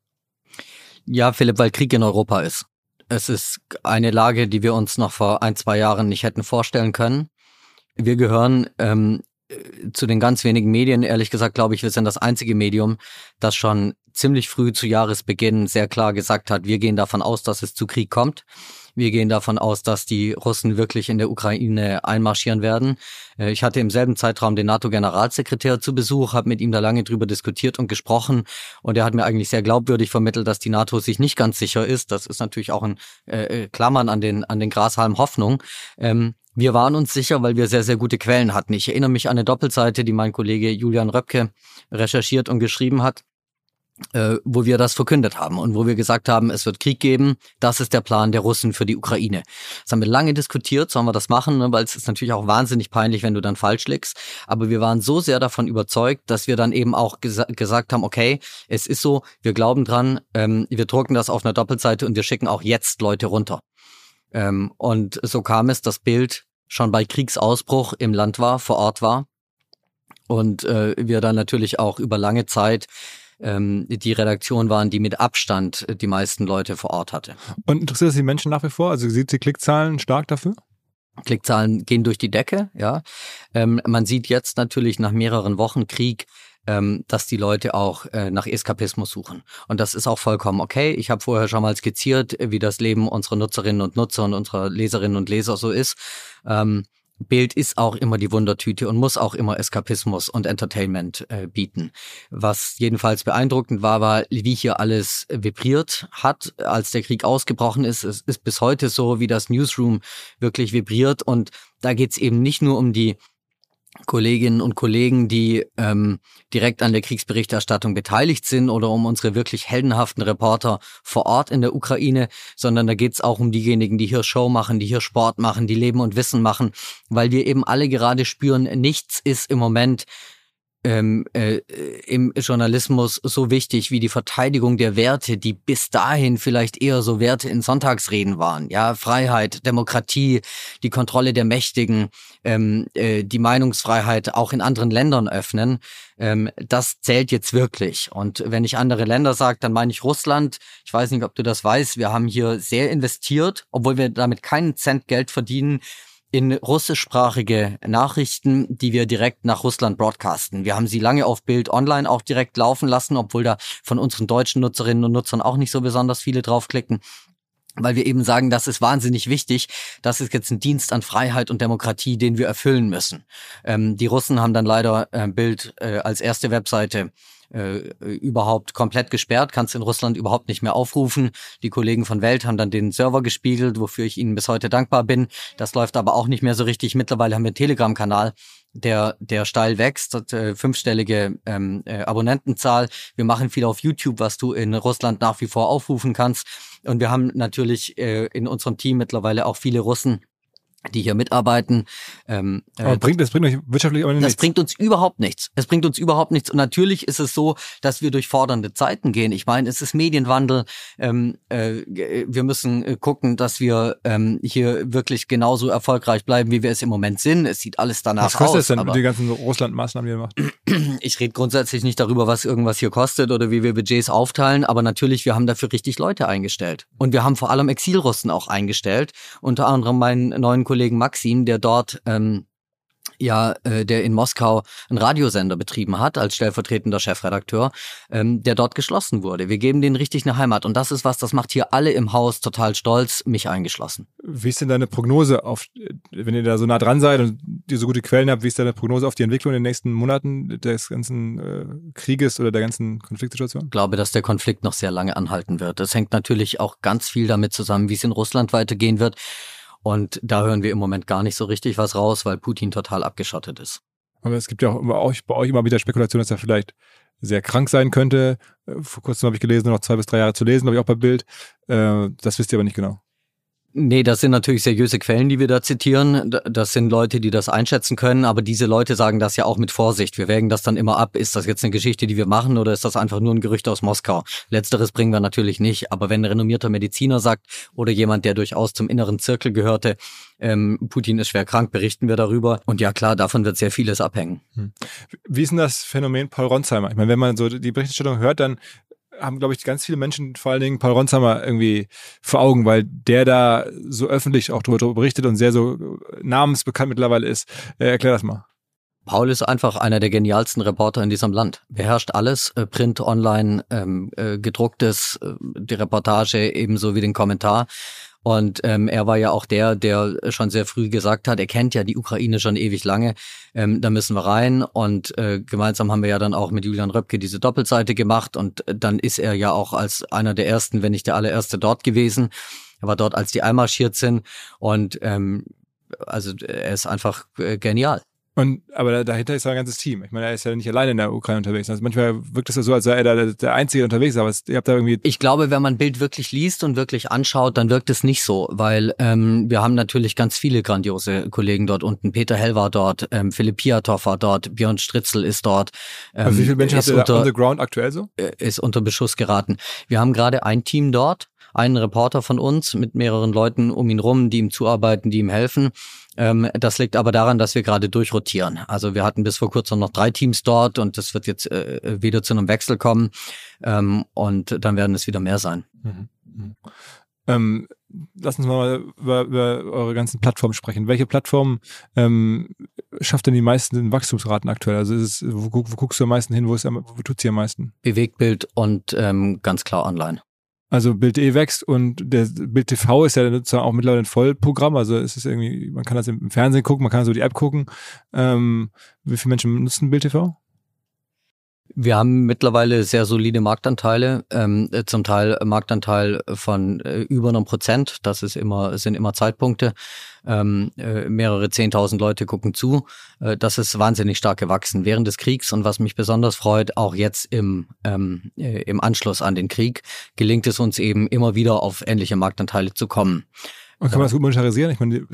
Ja, Philipp, weil Krieg in Europa ist. Es ist eine Lage, die wir uns noch vor ein, zwei Jahren nicht hätten vorstellen können. Wir gehören ähm, zu den ganz wenigen Medien, ehrlich gesagt, glaube ich, wir sind das einzige Medium, das schon ziemlich früh zu Jahresbeginn sehr klar gesagt hat, wir gehen davon aus, dass es zu Krieg kommt. Wir gehen davon aus, dass die Russen wirklich in der Ukraine einmarschieren werden. Äh, ich hatte im selben Zeitraum den NATO-Generalsekretär zu Besuch, habe mit ihm da lange drüber diskutiert und gesprochen und er hat mir eigentlich sehr glaubwürdig vermittelt, dass die NATO sich nicht ganz sicher ist. Das ist natürlich auch ein äh, äh Klammern an den an den Grashalm Hoffnung. Ähm, wir waren uns sicher, weil wir sehr, sehr gute Quellen hatten. Ich erinnere mich an eine Doppelseite, die mein Kollege Julian Röpke recherchiert und geschrieben hat, äh, wo wir das verkündet haben und wo wir gesagt haben, es wird Krieg geben. Das ist der Plan der Russen für die Ukraine. Das haben wir lange diskutiert, sollen wir das machen, ne? weil es ist natürlich auch wahnsinnig peinlich, wenn du dann falsch liegst. Aber wir waren so sehr davon überzeugt, dass wir dann eben auch gesa gesagt haben, okay, es ist so, wir glauben dran, ähm, wir drucken das auf einer Doppelseite und wir schicken auch jetzt Leute runter. Ähm, und so kam es, dass Bild schon bei Kriegsausbruch im Land war, vor Ort war. Und äh, wir dann natürlich auch über lange Zeit ähm, die Redaktion waren, die mit Abstand die meisten Leute vor Ort hatte. Und interessiert das die Menschen nach wie vor? Also sieht die Klickzahlen stark dafür? Klickzahlen gehen durch die Decke, ja. Ähm, man sieht jetzt natürlich nach mehreren Wochen Krieg, ähm, dass die Leute auch äh, nach Eskapismus suchen. Und das ist auch vollkommen okay. Ich habe vorher schon mal skizziert, wie das Leben unserer Nutzerinnen und Nutzer und unserer Leserinnen und Leser so ist. Ähm, Bild ist auch immer die Wundertüte und muss auch immer Eskapismus und Entertainment äh, bieten. Was jedenfalls beeindruckend war, war, wie hier alles vibriert hat, als der Krieg ausgebrochen ist. Es ist bis heute so, wie das Newsroom wirklich vibriert. Und da geht's eben nicht nur um die Kolleginnen und Kollegen, die ähm, direkt an der Kriegsberichterstattung beteiligt sind oder um unsere wirklich heldenhaften Reporter vor Ort in der Ukraine, sondern da geht's auch um diejenigen, die hier Show machen, die hier Sport machen, die Leben und Wissen machen, weil wir eben alle gerade spüren, nichts ist im Moment ähm, äh, im Journalismus so wichtig wie die Verteidigung der Werte, die bis dahin vielleicht eher so Werte in Sonntagsreden waren. Ja, Freiheit, Demokratie, die Kontrolle der Mächtigen, ähm, äh, die Meinungsfreiheit auch in anderen Ländern öffnen. Ähm, das zählt jetzt wirklich. Und wenn ich andere Länder sage, dann meine ich Russland. Ich weiß nicht, ob du das weißt. Wir haben hier sehr investiert, obwohl wir damit keinen Cent Geld verdienen in russischsprachige Nachrichten, die wir direkt nach Russland broadcasten. Wir haben sie lange auf Bild online auch direkt laufen lassen, obwohl da von unseren deutschen Nutzerinnen und Nutzern auch nicht so besonders viele draufklicken weil wir eben sagen, das ist wahnsinnig wichtig. Das ist jetzt ein Dienst an Freiheit und Demokratie, den wir erfüllen müssen. Ähm, die Russen haben dann leider äh, Bild äh, als erste Webseite äh, überhaupt komplett gesperrt, kannst in Russland überhaupt nicht mehr aufrufen. Die Kollegen von Welt haben dann den Server gespiegelt, wofür ich ihnen bis heute dankbar bin. Das läuft aber auch nicht mehr so richtig. Mittlerweile haben wir einen Telegram-Kanal, der, der steil wächst, hat, äh, fünfstellige ähm, äh, Abonnentenzahl. Wir machen viel auf YouTube, was du in Russland nach wie vor aufrufen kannst. Und wir haben natürlich äh, in unserem Team mittlerweile auch viele Russen, die hier mitarbeiten. Ähm, äh, aber bringt, das bringt euch wirtschaftlich aber nichts. Das bringt uns überhaupt nichts. Es bringt uns überhaupt nichts. Und natürlich ist es so, dass wir durch fordernde Zeiten gehen. Ich meine, es ist Medienwandel. Ähm, äh, wir müssen äh, gucken, dass wir ähm, hier wirklich genauso erfolgreich bleiben, wie wir es im Moment sind. Es sieht alles danach aus. Was kostet aus, es denn, die ganzen Russland-Maßnahmen, die ihr macht? ich rede grundsätzlich nicht darüber, was irgendwas hier kostet oder wie wir Budgets aufteilen. Aber natürlich, wir haben dafür richtig Leute eingestellt. Und wir haben vor allem Exilrussen auch eingestellt. Unter anderem meinen neuen Kollegen Maxim, der dort ähm, ja, äh, der in Moskau einen Radiosender betrieben hat als stellvertretender Chefredakteur, ähm, der dort geschlossen wurde. Wir geben denen richtig eine Heimat und das ist was, das macht hier alle im Haus total stolz, mich eingeschlossen. Wie ist denn deine Prognose auf, wenn ihr da so nah dran seid und ihr so gute Quellen habt, wie ist deine Prognose auf die Entwicklung in den nächsten Monaten des ganzen äh, Krieges oder der ganzen Konfliktsituation? Ich glaube, dass der Konflikt noch sehr lange anhalten wird. Das hängt natürlich auch ganz viel damit zusammen, wie es in Russland weitergehen wird. Und da hören wir im Moment gar nicht so richtig was raus, weil Putin total abgeschottet ist. Aber es gibt ja auch bei euch, immer wieder Spekulation, dass er vielleicht sehr krank sein könnte. Äh, vor kurzem habe ich gelesen, noch zwei bis drei Jahre zu lesen, glaube ich auch bei Bild. Äh, das wisst ihr aber nicht genau. Nee, das sind natürlich seriöse Quellen, die wir da zitieren. Das sind Leute, die das einschätzen können, aber diese Leute sagen das ja auch mit Vorsicht. Wir wägen das dann immer ab. Ist das jetzt eine Geschichte, die wir machen oder ist das einfach nur ein Gerücht aus Moskau? Letzteres bringen wir natürlich nicht, aber wenn ein renommierter Mediziner sagt oder jemand, der durchaus zum inneren Zirkel gehörte, ähm, Putin ist schwer krank, berichten wir darüber. Und ja klar, davon wird sehr vieles abhängen. Hm. Wie ist denn das Phänomen Paul Ronsheimer? Ich meine, wenn man so die Berichterstattung hört, dann haben, glaube ich, ganz viele Menschen, vor allen Dingen Paul Ronsheimer, irgendwie vor Augen, weil der da so öffentlich auch darüber berichtet und sehr so namensbekannt mittlerweile ist. Äh, erklär das mal. Paul ist einfach einer der genialsten Reporter in diesem Land. Beherrscht alles, äh, Print, Online, ähm, äh, gedrucktes, äh, die Reportage ebenso wie den Kommentar. Und ähm, er war ja auch der, der schon sehr früh gesagt hat, er kennt ja die Ukraine schon ewig lange, ähm, da müssen wir rein. Und äh, gemeinsam haben wir ja dann auch mit Julian Röpke diese Doppelseite gemacht. Und äh, dann ist er ja auch als einer der ersten, wenn nicht der allererste dort gewesen. Er war dort, als die einmarschiert sind. Und ähm, also er ist einfach äh, genial. Und, aber dahinter ist ja ein ganzes Team. Ich meine, er ist ja nicht alleine in der Ukraine unterwegs. Also manchmal wirkt es ja so, als sei er der, der Einzige unterwegs, aber ihr habt da irgendwie. Ich glaube, wenn man Bild wirklich liest und wirklich anschaut, dann wirkt es nicht so, weil ähm, wir haben natürlich ganz viele grandiose Kollegen dort unten. Peter Hell war dort, ähm, Philipp Piatow war dort, Björn Stritzel ist dort. Ähm, also wie viele Menschen habt ihr unter, on the ground aktuell so? Äh, ist unter Beschuss geraten. Wir haben gerade ein Team dort, einen Reporter von uns mit mehreren Leuten um ihn rum, die ihm zuarbeiten, die ihm helfen. Ähm, das liegt aber daran, dass wir gerade durchrotieren. Also wir hatten bis vor kurzem noch drei Teams dort und das wird jetzt äh, wieder zu einem Wechsel kommen ähm, und dann werden es wieder mehr sein. Mhm. Mhm. Ähm, lass uns mal über, über eure ganzen Plattformen sprechen. Welche Plattform ähm, schafft denn die meisten Wachstumsraten aktuell? Also es, wo, wo guckst du am meisten hin? Wo, ist, wo tut sie am meisten? Bewegtbild und ähm, ganz klar online. Also Bild.de wächst und der Bild TV ist ja sozusagen auch mittlerweile ein Vollprogramm. Also es ist irgendwie, man kann das im Fernsehen gucken, man kann so die App gucken. Ähm, wie viele Menschen nutzen Bild TV? Wir haben mittlerweile sehr solide Marktanteile, ähm, äh, zum Teil Marktanteil von äh, über einem Prozent. Das ist immer, sind immer Zeitpunkte. Ähm, äh, mehrere zehntausend Leute gucken zu. Äh, das ist wahnsinnig stark gewachsen während des Kriegs und was mich besonders freut, auch jetzt im, ähm, äh, im Anschluss an den Krieg, gelingt es uns eben immer wieder auf ähnliche Marktanteile zu kommen. Und kann man das gut monetarisieren? Ich meine,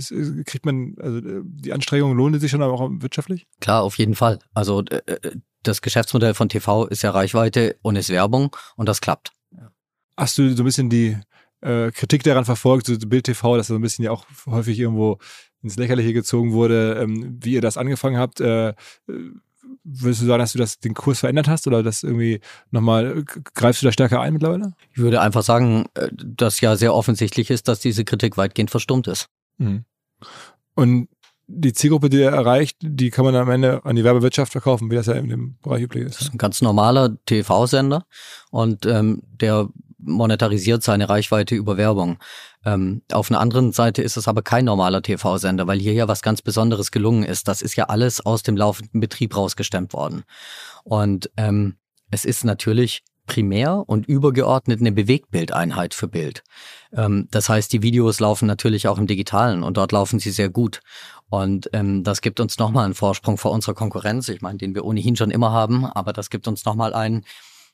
kriegt man, also die Anstrengungen lohnen sich schon aber auch wirtschaftlich? Klar, auf jeden Fall. Also äh, das Geschäftsmodell von TV ist ja Reichweite und ist Werbung und das klappt. Hast du so ein bisschen die äh, Kritik daran verfolgt, so Bild TV, dass so ein bisschen ja auch häufig irgendwo ins Lächerliche gezogen wurde, ähm, wie ihr das angefangen habt? Äh, würdest du sagen, dass du das den Kurs verändert hast oder das irgendwie nochmal, greifst du da stärker ein mittlerweile? Ich würde einfach sagen, äh, dass ja sehr offensichtlich ist, dass diese Kritik weitgehend verstummt ist. Mhm. Und die Zielgruppe, die er erreicht, die kann man am Ende an die Werbewirtschaft verkaufen, wie das ja in dem Bereich üblich ist. Das ist ein ganz normaler TV-Sender und ähm, der monetarisiert seine Reichweite über Werbung. Ähm, auf einer anderen Seite ist es aber kein normaler TV-Sender, weil hier ja was ganz Besonderes gelungen ist. Das ist ja alles aus dem laufenden Betrieb rausgestemmt worden. Und ähm, es ist natürlich primär und übergeordnet eine Bewegtbildeinheit für Bild. Ähm, das heißt, die Videos laufen natürlich auch im Digitalen und dort laufen sie sehr gut. Und ähm, das gibt uns nochmal einen Vorsprung vor unserer Konkurrenz, ich meine, den wir ohnehin schon immer haben, aber das gibt uns nochmal einen,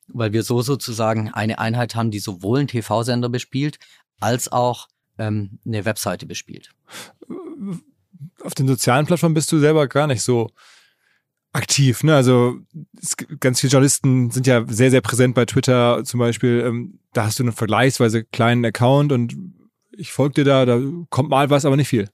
weil wir so sozusagen eine Einheit haben, die sowohl einen TV-Sender bespielt, als auch ähm, eine Webseite bespielt. Auf den sozialen Plattformen bist du selber gar nicht so aktiv. Ne? Also ganz viele Journalisten sind ja sehr, sehr präsent bei Twitter zum Beispiel. Ähm, da hast du einen vergleichsweise kleinen Account und ich folge dir da, da kommt mal was, aber nicht viel.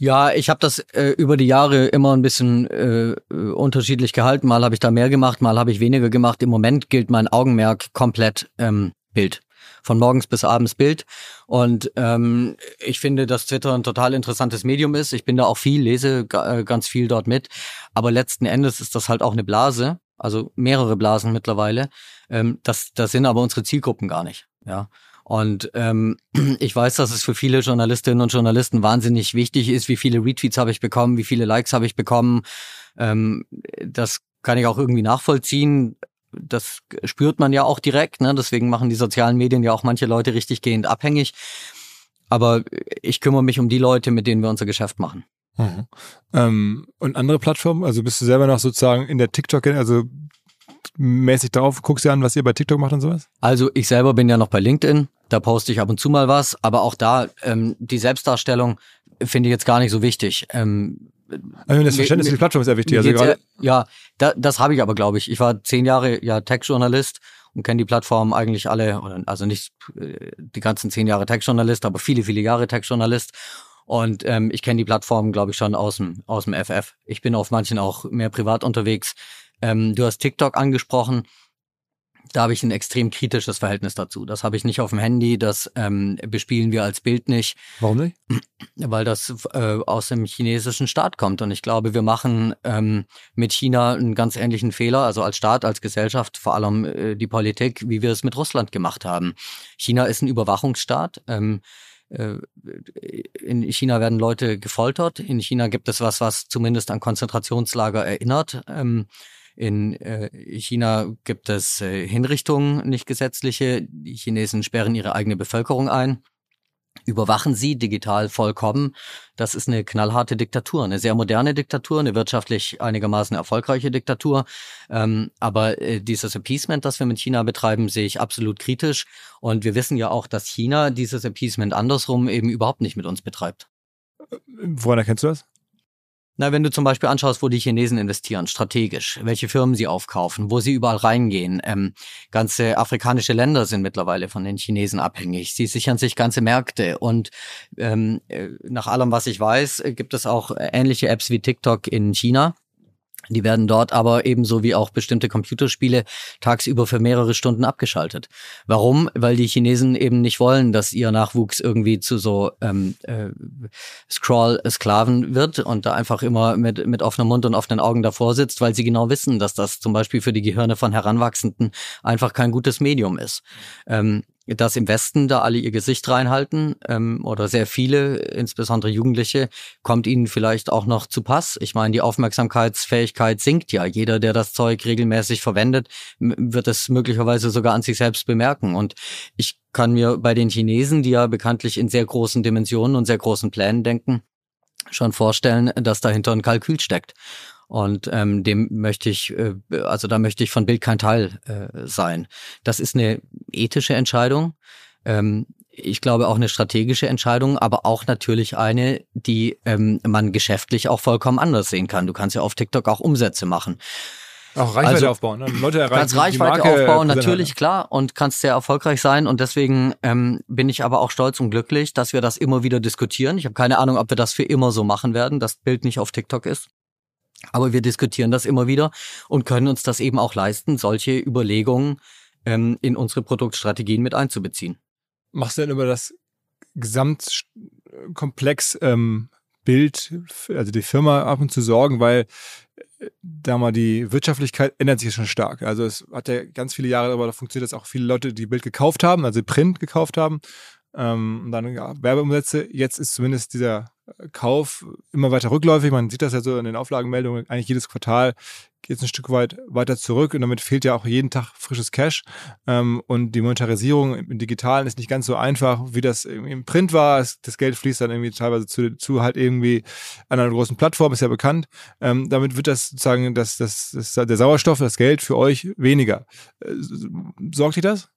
Ja, ich habe das äh, über die Jahre immer ein bisschen äh, unterschiedlich gehalten. Mal habe ich da mehr gemacht, mal habe ich weniger gemacht. Im Moment gilt mein Augenmerk komplett ähm, Bild. Von morgens bis abends Bild. Und ähm, ich finde, dass Twitter ein total interessantes Medium ist. Ich bin da auch viel, lese äh, ganz viel dort mit. Aber letzten Endes ist das halt auch eine Blase, also mehrere Blasen mittlerweile. Ähm, das, das sind aber unsere Zielgruppen gar nicht. Ja. Und ähm, ich weiß, dass es für viele Journalistinnen und Journalisten wahnsinnig wichtig ist, wie viele Retweets habe ich bekommen, wie viele Likes habe ich bekommen. Ähm, das kann ich auch irgendwie nachvollziehen. Das spürt man ja auch direkt. Ne? Deswegen machen die sozialen Medien ja auch manche Leute richtig gehend abhängig. Aber ich kümmere mich um die Leute, mit denen wir unser Geschäft machen. Mhm. Ähm, und andere Plattformen? Also bist du selber noch sozusagen in der TikTok, also mäßig drauf? Guckst du an, was ihr bei TikTok macht und sowas? Also ich selber bin ja noch bei LinkedIn. Da poste ich ab und zu mal was. Aber auch da, ähm, die Selbstdarstellung finde ich jetzt gar nicht so wichtig. Ähm, also das Verständnis für die Plattform ist sehr wichtig. Also gerade ja, da, das habe ich aber, glaube ich. Ich war zehn Jahre ja Tech-Journalist und kenne die Plattform eigentlich alle, also nicht äh, die ganzen zehn Jahre Tech-Journalist, aber viele, viele Jahre Tech-Journalist. Und ähm, ich kenne die Plattform, glaube ich, schon aus dem, aus dem FF. Ich bin auf manchen auch mehr privat unterwegs. Ähm, du hast TikTok angesprochen. Da habe ich ein extrem kritisches Verhältnis dazu. Das habe ich nicht auf dem Handy, das ähm, bespielen wir als Bild nicht. Warum nicht? Weil das äh, aus dem chinesischen Staat kommt. Und ich glaube, wir machen ähm, mit China einen ganz ähnlichen Fehler, also als Staat, als Gesellschaft, vor allem äh, die Politik, wie wir es mit Russland gemacht haben. China ist ein Überwachungsstaat. Ähm, äh, in China werden Leute gefoltert. In China gibt es was, was zumindest an Konzentrationslager erinnert. Ähm, in äh, China gibt es äh, Hinrichtungen, nicht gesetzliche. Die Chinesen sperren ihre eigene Bevölkerung ein, überwachen sie digital vollkommen. Das ist eine knallharte Diktatur, eine sehr moderne Diktatur, eine wirtschaftlich einigermaßen erfolgreiche Diktatur. Ähm, aber äh, dieses Appeasement, das wir mit China betreiben, sehe ich absolut kritisch. Und wir wissen ja auch, dass China dieses Appeasement andersrum eben überhaupt nicht mit uns betreibt. Woran erkennst du das? Na, wenn du zum Beispiel anschaust, wo die Chinesen investieren, strategisch, welche Firmen sie aufkaufen, wo sie überall reingehen. Ähm, ganze afrikanische Länder sind mittlerweile von den Chinesen abhängig. Sie sichern sich ganze Märkte. Und ähm, äh, nach allem, was ich weiß, gibt es auch ähnliche Apps wie TikTok in China. Die werden dort aber ebenso wie auch bestimmte Computerspiele tagsüber für mehrere Stunden abgeschaltet. Warum? Weil die Chinesen eben nicht wollen, dass ihr Nachwuchs irgendwie zu so ähm, äh, Scroll-Sklaven wird und da einfach immer mit, mit offenem Mund und offenen Augen davor sitzt, weil sie genau wissen, dass das zum Beispiel für die Gehirne von Heranwachsenden einfach kein gutes Medium ist. Ähm, dass im Westen da alle ihr Gesicht reinhalten ähm, oder sehr viele, insbesondere Jugendliche, kommt ihnen vielleicht auch noch zu Pass. Ich meine, die Aufmerksamkeitsfähigkeit sinkt ja. Jeder, der das Zeug regelmäßig verwendet, wird es möglicherweise sogar an sich selbst bemerken. Und ich kann mir bei den Chinesen, die ja bekanntlich in sehr großen Dimensionen und sehr großen Plänen denken, schon vorstellen, dass dahinter ein Kalkül steckt. Und ähm, dem möchte ich, äh, also da möchte ich von Bild kein Teil äh, sein. Das ist eine ethische Entscheidung. Ähm, ich glaube auch eine strategische Entscheidung, aber auch natürlich eine, die ähm, man geschäftlich auch vollkommen anders sehen kann. Du kannst ja auf TikTok auch Umsätze machen. Auch Reichweite also, aufbauen, ne? Leute erreichen. Kannst Reichweite aufbauen, natürlich, klar, und kannst sehr erfolgreich sein. Und deswegen ähm, bin ich aber auch stolz und glücklich, dass wir das immer wieder diskutieren. Ich habe keine Ahnung, ob wir das für immer so machen werden, das Bild nicht auf TikTok ist. Aber wir diskutieren das immer wieder und können uns das eben auch leisten, solche Überlegungen ähm, in unsere Produktstrategien mit einzubeziehen. Machst du denn über das Gesamtkomplex ähm, Bild, also die Firma ab und zu sorgen, weil äh, da mal die Wirtschaftlichkeit ändert sich schon stark. Also es hat ja ganz viele Jahre aber da funktioniert, dass auch viele Leute die Bild gekauft haben, also Print gekauft haben ähm, und dann ja, Werbeumsätze. Jetzt ist zumindest dieser Kauf immer weiter rückläufig. Man sieht das ja so in den Auflagenmeldungen. Eigentlich jedes Quartal geht es ein Stück weit weiter zurück und damit fehlt ja auch jeden Tag frisches Cash. Ähm, und die Monetarisierung im Digitalen ist nicht ganz so einfach, wie das im Print war. Das Geld fließt dann irgendwie teilweise zu, zu halt irgendwie an einer großen Plattform, ist ja bekannt. Ähm, damit wird das sozusagen das, das, das, der Sauerstoff, das Geld für euch weniger. Äh, sorgt dich das?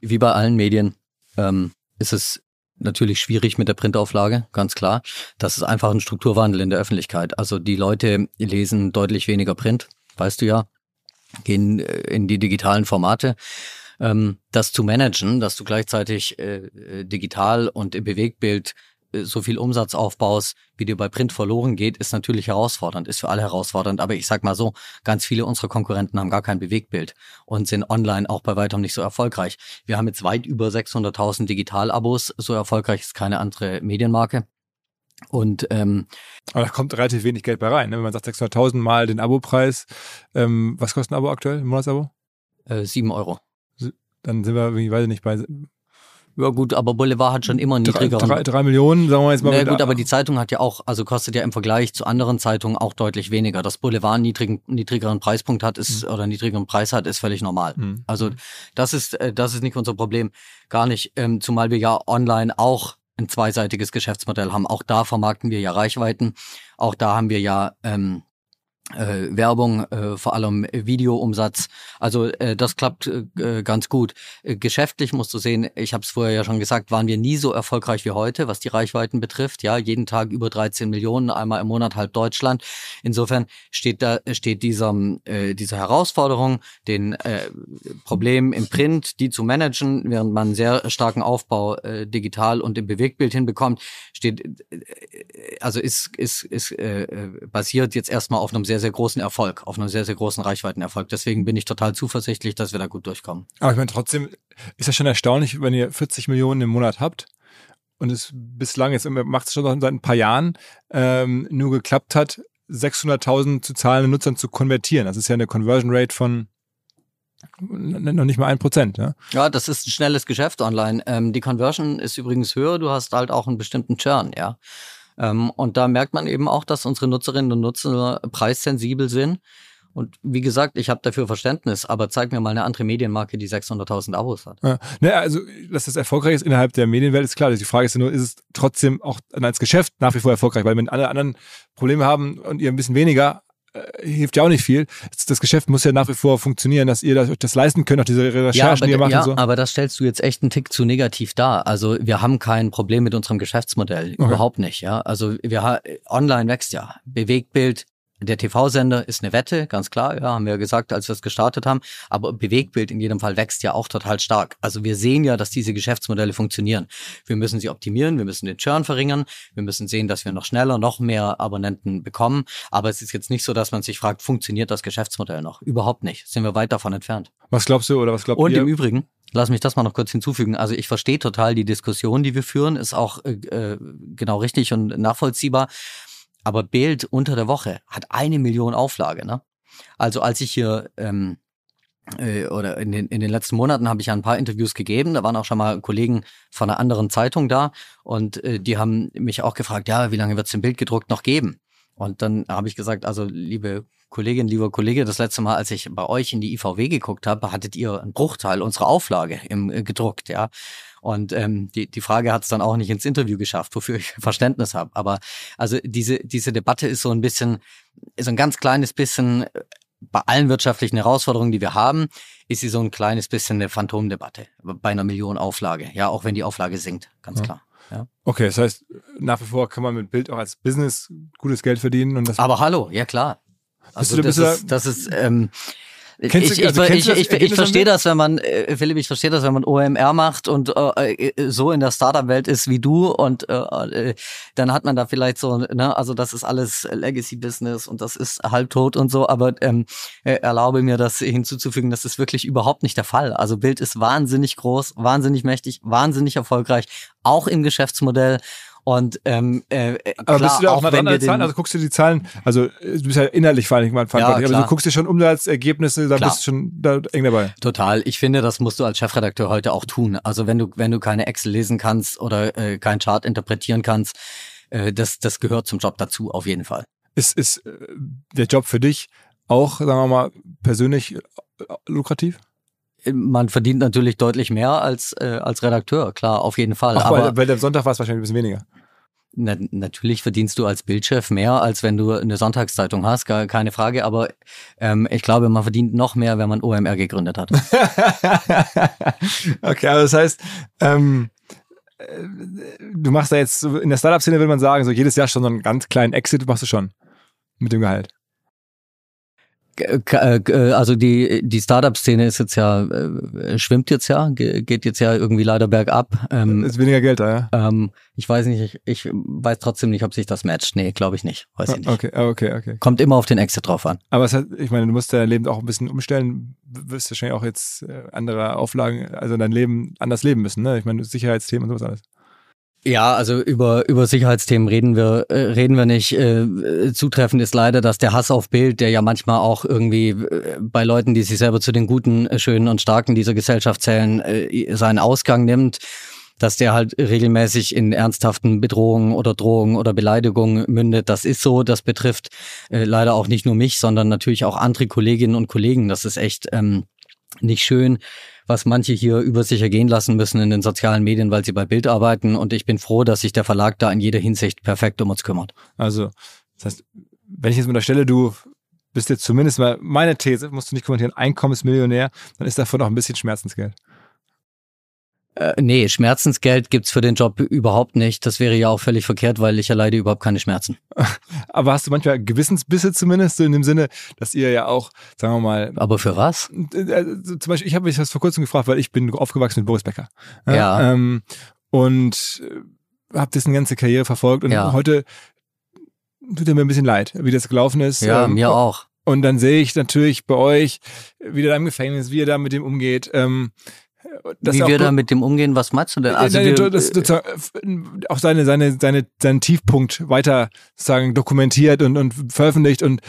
Wie bei allen Medien ähm, ist es natürlich schwierig mit der Printauflage, ganz klar. Das ist einfach ein Strukturwandel in der Öffentlichkeit. Also die Leute lesen deutlich weniger Print, weißt du ja, gehen äh, in die digitalen Formate. Ähm, das zu managen, dass du gleichzeitig äh, digital und im Bewegtbild so viel Umsatz aufbaust, wie dir bei Print verloren geht, ist natürlich herausfordernd, ist für alle herausfordernd. Aber ich sag mal so, ganz viele unserer Konkurrenten haben gar kein Bewegtbild und sind online auch bei weitem nicht so erfolgreich. Wir haben jetzt weit über 600.000 Digital-Abos. So erfolgreich ist keine andere Medienmarke. Und ähm, aber da kommt relativ wenig Geld bei rein. Ne? Wenn man sagt 600.000 mal den Abopreis, ähm, was kostet ein Abo aktuell, ein Monatsabo? Äh, 7 Euro. Dann sind wir, ich weiß nicht, bei ja gut, aber Boulevard hat schon immer niedrigeren. Drei, drei, drei Millionen, sagen wir jetzt mal. Na gut, aber die Zeitung hat ja auch, also kostet ja im Vergleich zu anderen Zeitungen auch deutlich weniger. Dass Boulevard einen niedrigen, niedrigeren Preispunkt hat, ist mhm. oder niedrigeren Preis hat, ist völlig normal. Mhm. Also das ist, äh, das ist nicht unser Problem. Gar nicht. Ähm, zumal wir ja online auch ein zweiseitiges Geschäftsmodell haben. Auch da vermarkten wir ja Reichweiten. Auch da haben wir ja ähm, äh, Werbung, äh, vor allem Videoumsatz. Also äh, das klappt äh, ganz gut. Äh, geschäftlich musst du sehen, ich habe es vorher ja schon gesagt, waren wir nie so erfolgreich wie heute, was die Reichweiten betrifft. Ja, jeden Tag über 13 Millionen, einmal im Monat halb Deutschland. Insofern steht da steht dieser äh, diese Herausforderung, den äh, Problem im Print, die zu managen, während man einen sehr starken Aufbau äh, digital und im Bewegtbild hinbekommt, steht äh, also ist ist ist äh, äh basiert jetzt erstmal auf einem sehr sehr, sehr großen Erfolg, auf einem sehr, sehr großen Reichweitenerfolg. Deswegen bin ich total zuversichtlich, dass wir da gut durchkommen. Aber ich meine, trotzdem ist ja schon erstaunlich, wenn ihr 40 Millionen im Monat habt und es bislang, jetzt macht es schon seit ein paar Jahren, ähm, nur geklappt hat, 600.000 zu zahlenden Nutzern zu konvertieren. Das ist ja eine Conversion Rate von noch nicht mal ein Prozent. Ja? ja, das ist ein schnelles Geschäft online. Ähm, die Conversion ist übrigens höher. Du hast halt auch einen bestimmten Churn, ja. Ähm, und da merkt man eben auch, dass unsere Nutzerinnen und Nutzer preissensibel sind. Und wie gesagt, ich habe dafür Verständnis, aber zeig mir mal eine andere Medienmarke, die 600.000 Abos hat. Ja, ne, also, dass das erfolgreich ist innerhalb der Medienwelt, ist klar. Die Frage ist ja nur, ist es trotzdem auch als Geschäft nach wie vor erfolgreich? Weil wenn alle anderen Probleme haben und ihr ein bisschen weniger, hilft ja auch nicht viel. Das Geschäft muss ja nach wie vor funktionieren, dass ihr das, euch das leisten könnt, auch diese Recherchen, ja, aber, die ihr macht. Ja, und so. aber das stellst du jetzt echt einen Tick zu negativ dar. Also wir haben kein Problem mit unserem Geschäftsmodell. Okay. Überhaupt nicht. Ja, Also wir online wächst ja. Bewegtbild, der TV-Sender ist eine Wette, ganz klar, ja, haben wir gesagt, als wir es gestartet haben. Aber Bewegtbild in jedem Fall wächst ja auch total stark. Also wir sehen ja, dass diese Geschäftsmodelle funktionieren. Wir müssen sie optimieren, wir müssen den Churn verringern, wir müssen sehen, dass wir noch schneller, noch mehr Abonnenten bekommen. Aber es ist jetzt nicht so, dass man sich fragt, funktioniert das Geschäftsmodell noch? Überhaupt nicht. Sind wir weit davon entfernt. Was glaubst du oder was glaubt Und ihr? Und im Übrigen, Lass mich das mal noch kurz hinzufügen. Also ich verstehe total die Diskussion, die wir führen, ist auch äh, äh genau richtig und nachvollziehbar. Aber Bild unter der Woche hat eine Million Auflage. Ne? Also als ich hier ähm, äh, oder in den, in den letzten Monaten habe ich ja ein paar Interviews gegeben. Da waren auch schon mal Kollegen von einer anderen Zeitung da und äh, die haben mich auch gefragt, ja, wie lange wird es den Bild gedruckt noch geben? Und dann habe ich gesagt, also liebe Kollegin, lieber Kollege, das letzte Mal, als ich bei euch in die IVW geguckt habe, hattet ihr einen Bruchteil unserer Auflage im, äh, gedruckt, ja. Und ähm, die, die Frage hat es dann auch nicht ins Interview geschafft, wofür ich Verständnis habe. Aber also diese, diese Debatte ist so ein bisschen, so ein ganz kleines bisschen, äh, bei allen wirtschaftlichen Herausforderungen, die wir haben, ist sie so ein kleines bisschen eine Phantomdebatte bei einer Million Auflage. Ja, auch wenn die Auflage sinkt, ganz ja. klar. Ja. Okay, das heißt, nach wie vor kann man mit Bild auch als Business gutes Geld verdienen. Und das Aber hallo, ja klar. Also du, das, ist, das ist, ähm, Kennst ich, also ich, ich, ich, ich verstehe das, wenn man, äh, Philipp, ich verstehe das, wenn man OMR macht und äh, äh, so in der Startup-Welt ist wie du und äh, äh, dann hat man da vielleicht so, ne, also das ist alles Legacy-Business und das ist halbtot und so, aber ähm, äh, erlaube mir das hinzuzufügen, das ist wirklich überhaupt nicht der Fall. Also Bild ist wahnsinnig groß, wahnsinnig mächtig, wahnsinnig erfolgreich, auch im Geschäftsmodell und ähm, äh, äh aber klar, bist du da auch, auch wenn wir Zahlen, also guckst du die Zahlen, also du bist ja innerlich vor allem verantwortlich, ja, aber du guckst dir schon Umsatzergebnisse, da klar. bist du schon da eng dabei. Total. Ich finde, das musst du als Chefredakteur heute auch tun. Also wenn du wenn du keine Excel lesen kannst oder äh, keinen Chart interpretieren kannst, äh, das das gehört zum Job dazu auf jeden Fall. Ist ist äh, der Job für dich auch, sagen wir mal, persönlich äh, lukrativ? man verdient natürlich deutlich mehr als, äh, als Redakteur, klar, auf jeden Fall. Ach, aber weil, weil der Sonntag war es wahrscheinlich ein bisschen weniger. Na, natürlich verdienst du als Bildchef mehr, als wenn du eine Sonntagszeitung hast, gar keine Frage. Aber ähm, ich glaube, man verdient noch mehr, wenn man OMR gegründet hat. okay, aber das heißt, ähm, du machst da jetzt, in der Startup-Szene würde man sagen, so jedes Jahr schon so einen ganz kleinen Exit machst du schon mit dem Gehalt. Äh, äh, also die, die Startup-Szene ist jetzt ja, äh, schwimmt jetzt ja, geht jetzt ja irgendwie leider bergab. Ähm, ist weniger Geld da, ja? Ähm, ich weiß nicht, ich, ich weiß trotzdem nicht, ob sich das matcht. Nee, glaube ich nicht. Weiß ich nicht. Okay, okay, okay. Kommt immer auf den Exit drauf an. Aber es hat, ich meine, du musst dein Leben auch ein bisschen umstellen, wirst wahrscheinlich auch jetzt andere Auflagen, also dein Leben anders leben müssen, ne? Ich meine, Sicherheitsthemen und sowas alles. Ja, also über, über Sicherheitsthemen reden wir, äh, reden wir nicht. Äh, zutreffend ist leider, dass der Hass auf Bild, der ja manchmal auch irgendwie äh, bei Leuten, die sich selber zu den Guten, äh, Schönen und Starken dieser Gesellschaft zählen, äh, seinen Ausgang nimmt dass der halt regelmäßig in ernsthaften Bedrohungen oder Drohungen oder Beleidigungen mündet. Das ist so. Das betrifft äh, leider auch nicht nur mich, sondern natürlich auch andere Kolleginnen und Kollegen. Das ist echt ähm, nicht schön was manche hier über sich ergehen lassen müssen in den sozialen Medien, weil sie bei Bild arbeiten. Und ich bin froh, dass sich der Verlag da in jeder Hinsicht perfekt um uns kümmert. Also, das heißt, wenn ich jetzt mit der Stelle, du bist jetzt zumindest mal, meine These, musst du nicht kommentieren, Einkommensmillionär, dann ist davon auch ein bisschen Schmerzensgeld. Äh, nee, Schmerzensgeld gibt's für den Job überhaupt nicht. Das wäre ja auch völlig verkehrt, weil ich erleide überhaupt keine Schmerzen. Aber hast du manchmal Gewissensbisse zumindest, so in dem Sinne, dass ihr ja auch, sagen wir mal. Aber für was? Äh, zum Beispiel, ich habe mich das vor kurzem gefragt, weil ich bin aufgewachsen mit Boris Becker. Ja. ja. Ähm, und habe dessen ganze Karriere verfolgt und ja. heute tut er mir ein bisschen leid, wie das gelaufen ist. Ja, ähm, mir auch. Und dann sehe ich natürlich bei euch, wie der da im Gefängnis, wie er da mit dem umgeht. Ähm, wie wir da mit dem umgehen, was meinst du denn? Also nein, wir, das, das, auch seine, seine, seine, seinen Tiefpunkt weiter sagen, dokumentiert und, und veröffentlicht und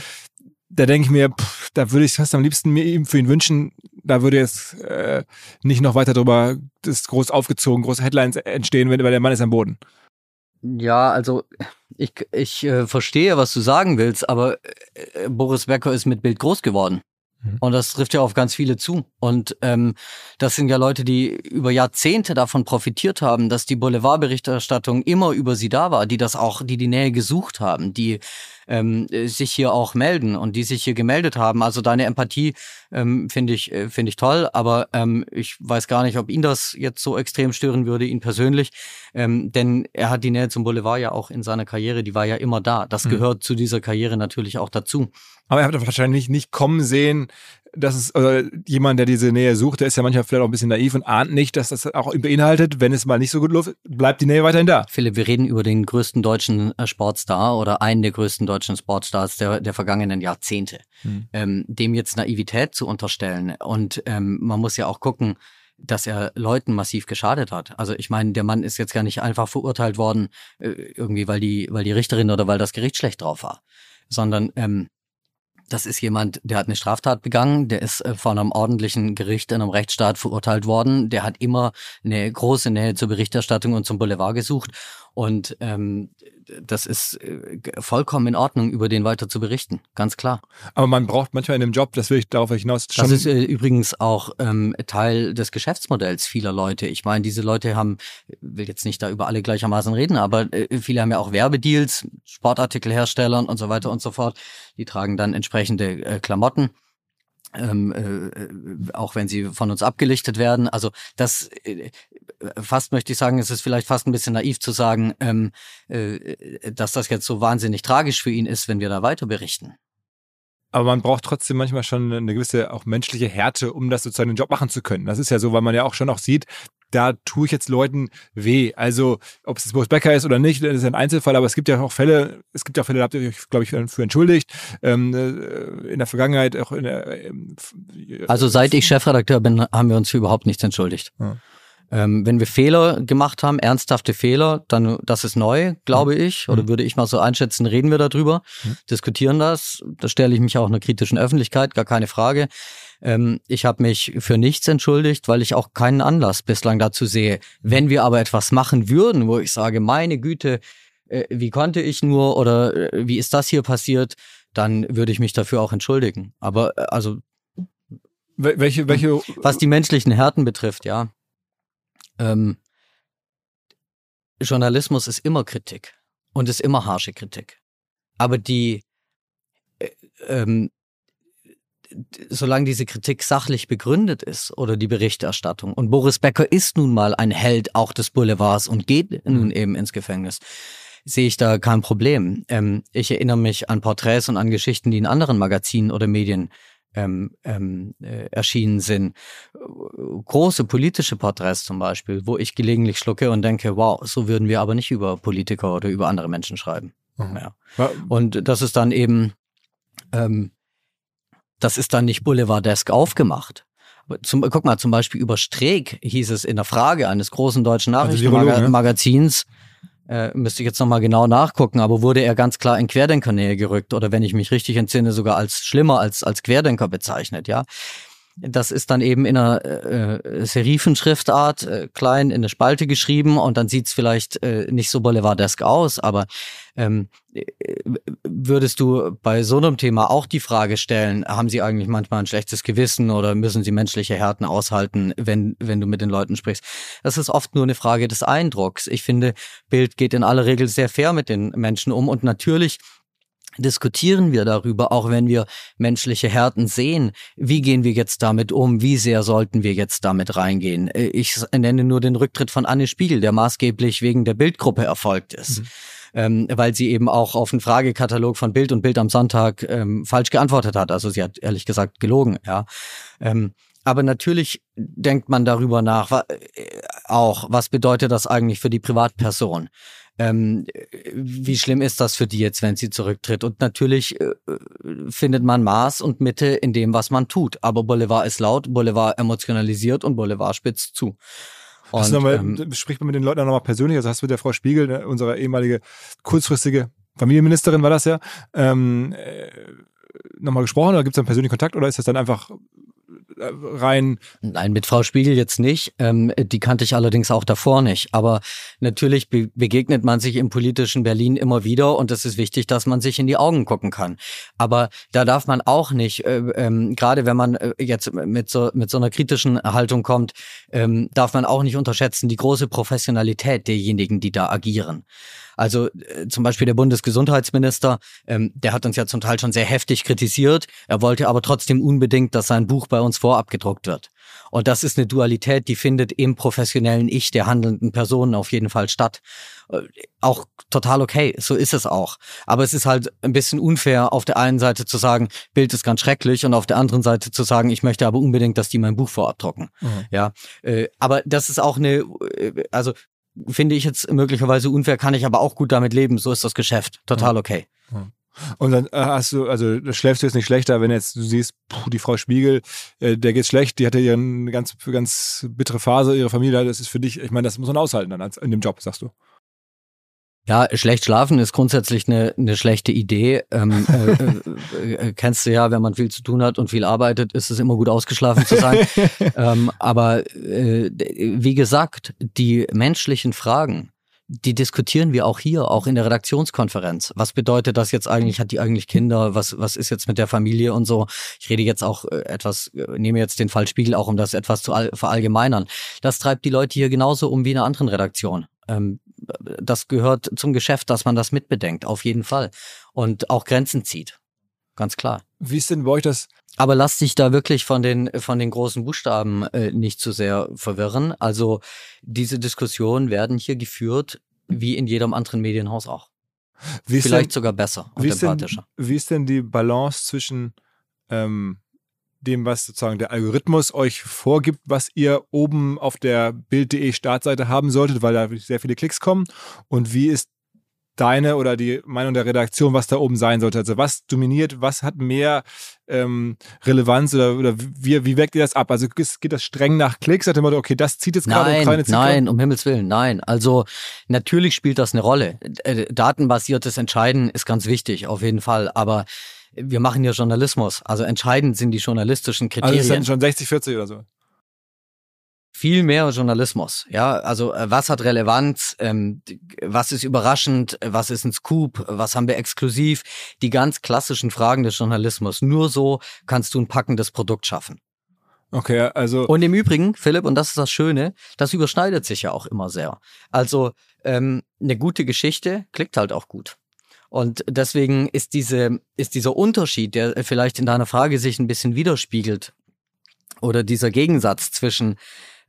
da denke ich mir, pff, da würde ich fast am liebsten mir ihm für ihn wünschen, da würde jetzt äh, nicht noch weiter drüber das groß aufgezogen, große Headlines entstehen, weil der Mann ist am Boden. Ja, also ich, ich äh, verstehe, was du sagen willst, aber äh, Boris Becker ist mit Bild groß geworden. Mhm. Und das trifft ja auf ganz viele zu. Und ähm, das sind ja Leute, die über Jahrzehnte davon profitiert haben, dass die Boulevardberichterstattung immer über sie da war, die das auch, die die Nähe gesucht haben, die ähm, sich hier auch melden und die sich hier gemeldet haben. Also deine Empathie ähm, finde ich äh, finde ich toll, aber ähm, ich weiß gar nicht, ob ihn das jetzt so extrem stören würde, ihn persönlich, ähm, denn er hat die Nähe zum Boulevard ja auch in seiner Karriere, die war ja immer da. Das mhm. gehört zu dieser Karriere natürlich auch dazu. Aber er hat wahrscheinlich nicht kommen sehen, dass es also jemand, der diese Nähe sucht, der ist ja manchmal vielleicht auch ein bisschen naiv und ahnt nicht, dass das auch beinhaltet, wenn es mal nicht so gut läuft, bleibt die Nähe weiterhin da. Philipp, wir reden über den größten deutschen äh, Sportstar oder einen der größten deutschen Sportstars der, der vergangenen Jahrzehnte. Hm. Ähm, dem jetzt Naivität zu unterstellen und ähm, man muss ja auch gucken, dass er Leuten massiv geschadet hat. Also ich meine, der Mann ist jetzt gar nicht einfach verurteilt worden, äh, irgendwie, weil die, weil die Richterin oder weil das Gericht schlecht drauf war, sondern ähm, das ist jemand, der hat eine Straftat begangen, der ist äh, von einem ordentlichen Gericht in einem Rechtsstaat verurteilt worden, der hat immer eine große Nähe zur Berichterstattung und zum Boulevard gesucht. Und ähm, das ist äh, vollkommen in Ordnung, über den weiter zu berichten, ganz klar. Aber man braucht manchmal in dem Job, das will ich darauf hinaus. Das ist äh, übrigens auch ähm, Teil des Geschäftsmodells vieler Leute. Ich meine, diese Leute haben, will jetzt nicht da über alle gleichermaßen reden, aber äh, viele haben ja auch Werbedeals, Sportartikelherstellern und so weiter und so fort. Die tragen dann entsprechende äh, Klamotten ähm, äh, auch wenn sie von uns abgelichtet werden. Also das äh, fast möchte ich sagen, es ist vielleicht fast ein bisschen naiv zu sagen, ähm, äh, dass das jetzt so wahnsinnig tragisch für ihn ist, wenn wir da weiter berichten. Aber man braucht trotzdem manchmal schon eine gewisse auch menschliche Härte, um das sozusagen den Job machen zu können. Das ist ja so, weil man ja auch schon auch sieht, da tue ich jetzt Leuten weh. Also, ob es das Boris Becker ist oder nicht, das ist ein Einzelfall, aber es gibt ja auch Fälle, es gibt ja Fälle, da habt ihr euch, glaube ich, für entschuldigt. Ähm, äh, in der Vergangenheit auch in der. Ähm, also, seit ich Chefredakteur bin, haben wir uns für überhaupt nichts entschuldigt. Ja. Ähm, wenn wir Fehler gemacht haben, ernsthafte Fehler, dann das ist neu, glaube mhm. ich, oder mhm. würde ich mal so einschätzen, reden wir darüber, mhm. diskutieren das. Da stelle ich mich auch einer kritischen Öffentlichkeit, gar keine Frage. Ähm, ich habe mich für nichts entschuldigt, weil ich auch keinen Anlass bislang dazu sehe. Wenn wir aber etwas machen würden, wo ich sage, meine Güte, äh, wie konnte ich nur oder äh, wie ist das hier passiert, dann würde ich mich dafür auch entschuldigen. Aber äh, also welche, welche was die menschlichen Härten betrifft, ja. Ähm, Journalismus ist immer Kritik und ist immer harsche Kritik. Aber die äh, ähm, solange diese Kritik sachlich begründet ist oder die Berichterstattung und Boris Becker ist nun mal ein Held auch des Boulevards und geht mhm. nun eben ins Gefängnis, sehe ich da kein Problem. Ähm, ich erinnere mich an Porträts und an Geschichten, die in anderen Magazinen oder Medien ähm, ähm, äh, erschienen sind. Große politische Porträts zum Beispiel, wo ich gelegentlich schlucke und denke, wow, so würden wir aber nicht über Politiker oder über andere Menschen schreiben. Mhm. Ja. Und das ist dann eben, ähm, das ist dann nicht Boulevardesk aufgemacht. Zum, guck mal, zum Beispiel über Streeck hieß es in der Frage eines großen deutschen also Nachrichtenmagazins, also äh, müsste ich jetzt nochmal genau nachgucken, aber wurde er ganz klar in Querdenkernähe gerückt oder wenn ich mich richtig entsinne, sogar als schlimmer als, als Querdenker bezeichnet, ja. Das ist dann eben in einer äh, Serifenschriftart äh, klein in eine Spalte geschrieben und dann sieht's vielleicht äh, nicht so boulevardesk aus, aber ähm, äh, würdest du bei so einem Thema auch die Frage stellen, haben sie eigentlich manchmal ein schlechtes Gewissen oder müssen sie menschliche Härten aushalten, wenn, wenn du mit den Leuten sprichst? Das ist oft nur eine Frage des Eindrucks. Ich finde, Bild geht in aller Regel sehr fair mit den Menschen um und natürlich diskutieren wir darüber, auch wenn wir menschliche Härten sehen. Wie gehen wir jetzt damit um? Wie sehr sollten wir jetzt damit reingehen? Äh, ich nenne nur den Rücktritt von Anne Spiegel, der maßgeblich wegen der Bildgruppe erfolgt ist. Mhm. Ähm, weil sie eben auch auf den Fragekatalog von Bild und Bild am Sonntag ähm, falsch geantwortet hat. Also sie hat ehrlich gesagt gelogen, ja. Ähm, aber natürlich denkt man darüber nach, wa äh, auch, was bedeutet das eigentlich für die Privatperson? Ähm, wie schlimm ist das für die jetzt, wenn sie zurücktritt? Und natürlich äh, findet man Maß und Mitte in dem, was man tut. Aber Boulevard ist laut, Boulevard emotionalisiert und Boulevard spitzt zu. Und, nochmal, ähm, spricht man mit den Leuten nochmal persönlich? Also hast du mit der Frau Spiegel, ne, unsere ehemalige kurzfristige Familienministerin war das ja, ähm, äh, nochmal gesprochen oder gibt es einen persönlichen Kontakt oder ist das dann einfach rein. Nein, mit Frau Spiegel jetzt nicht. Ähm, die kannte ich allerdings auch davor nicht. Aber natürlich be begegnet man sich im politischen Berlin immer wieder und es ist wichtig, dass man sich in die Augen gucken kann. Aber da darf man auch nicht, äh, ähm, gerade wenn man äh, jetzt mit so, mit so einer kritischen Haltung kommt, ähm, darf man auch nicht unterschätzen die große Professionalität derjenigen, die da agieren. Also äh, zum Beispiel der Bundesgesundheitsminister, ähm, der hat uns ja zum Teil schon sehr heftig kritisiert. Er wollte aber trotzdem unbedingt, dass sein Buch bei uns vorab gedruckt wird. Und das ist eine Dualität, die findet im professionellen Ich der handelnden Personen auf jeden Fall statt. Äh, auch total okay, so ist es auch. Aber es ist halt ein bisschen unfair, auf der einen Seite zu sagen, Bild ist ganz schrecklich und auf der anderen Seite zu sagen, ich möchte aber unbedingt, dass die mein Buch vorab drucken. Mhm. Ja, äh, aber das ist auch eine, äh, also finde ich jetzt möglicherweise unfair, kann ich aber auch gut damit leben. So ist das Geschäft. Total okay. Und dann äh, hast du, also schläfst du jetzt nicht schlechter, wenn jetzt du siehst, puh, die Frau Spiegel, äh, der geht's schlecht, die hatte ja eine ganz, ganz bittere Phase, ihre Familie, das ist für dich, ich meine, das muss man aushalten dann in dem Job, sagst du. Ja, schlecht schlafen ist grundsätzlich eine, eine schlechte Idee. Ähm, äh, äh, äh, kennst du ja, wenn man viel zu tun hat und viel arbeitet, ist es immer gut ausgeschlafen zu sein. ähm, aber äh, wie gesagt, die menschlichen Fragen, die diskutieren wir auch hier, auch in der Redaktionskonferenz. Was bedeutet das jetzt eigentlich? Hat die eigentlich Kinder? Was, was ist jetzt mit der Familie und so? Ich rede jetzt auch äh, etwas, äh, nehme jetzt den Fall Spiegel auch, um das etwas zu verallgemeinern. Das treibt die Leute hier genauso um wie in einer anderen Redaktion. Ähm, das gehört zum Geschäft, dass man das mitbedenkt, auf jeden Fall. Und auch Grenzen zieht. Ganz klar. Wie ist denn bei euch das? Aber lass dich da wirklich von den, von den großen Buchstaben äh, nicht zu sehr verwirren. Also diese Diskussionen werden hier geführt, wie in jedem anderen Medienhaus auch. Wie Vielleicht denn, sogar besser und wie empathischer. Denn, wie ist denn die Balance zwischen ähm, dem, was sozusagen der Algorithmus euch vorgibt, was ihr oben auf der Bild.de Startseite haben solltet, weil da sehr viele Klicks kommen. Und wie ist deine oder die Meinung der Redaktion, was da oben sein sollte? Also was dominiert, was hat mehr ähm, Relevanz oder, oder wie, wie weckt ihr das ab? Also geht das streng nach Klicks? Sagt ihr okay, das zieht jetzt gerade Nein, nein, um Himmels Willen, nein. Also natürlich spielt das eine Rolle. Äh, datenbasiertes Entscheiden ist ganz wichtig, auf jeden Fall. Aber wir machen ja Journalismus. Also entscheidend sind die journalistischen Kriterien. Also es sind schon 60, 40 oder so. Viel mehr Journalismus, ja. Also äh, was hat Relevanz, ähm, was ist überraschend, was ist ein Scoop, was haben wir exklusiv, die ganz klassischen Fragen des Journalismus. Nur so kannst du ein packendes Produkt schaffen. Okay, also. Und im Übrigen, Philipp, und das ist das Schöne, das überschneidet sich ja auch immer sehr. Also ähm, eine gute Geschichte klickt halt auch gut. Und deswegen ist diese, ist dieser Unterschied, der vielleicht in deiner Frage sich ein bisschen widerspiegelt, oder dieser Gegensatz zwischen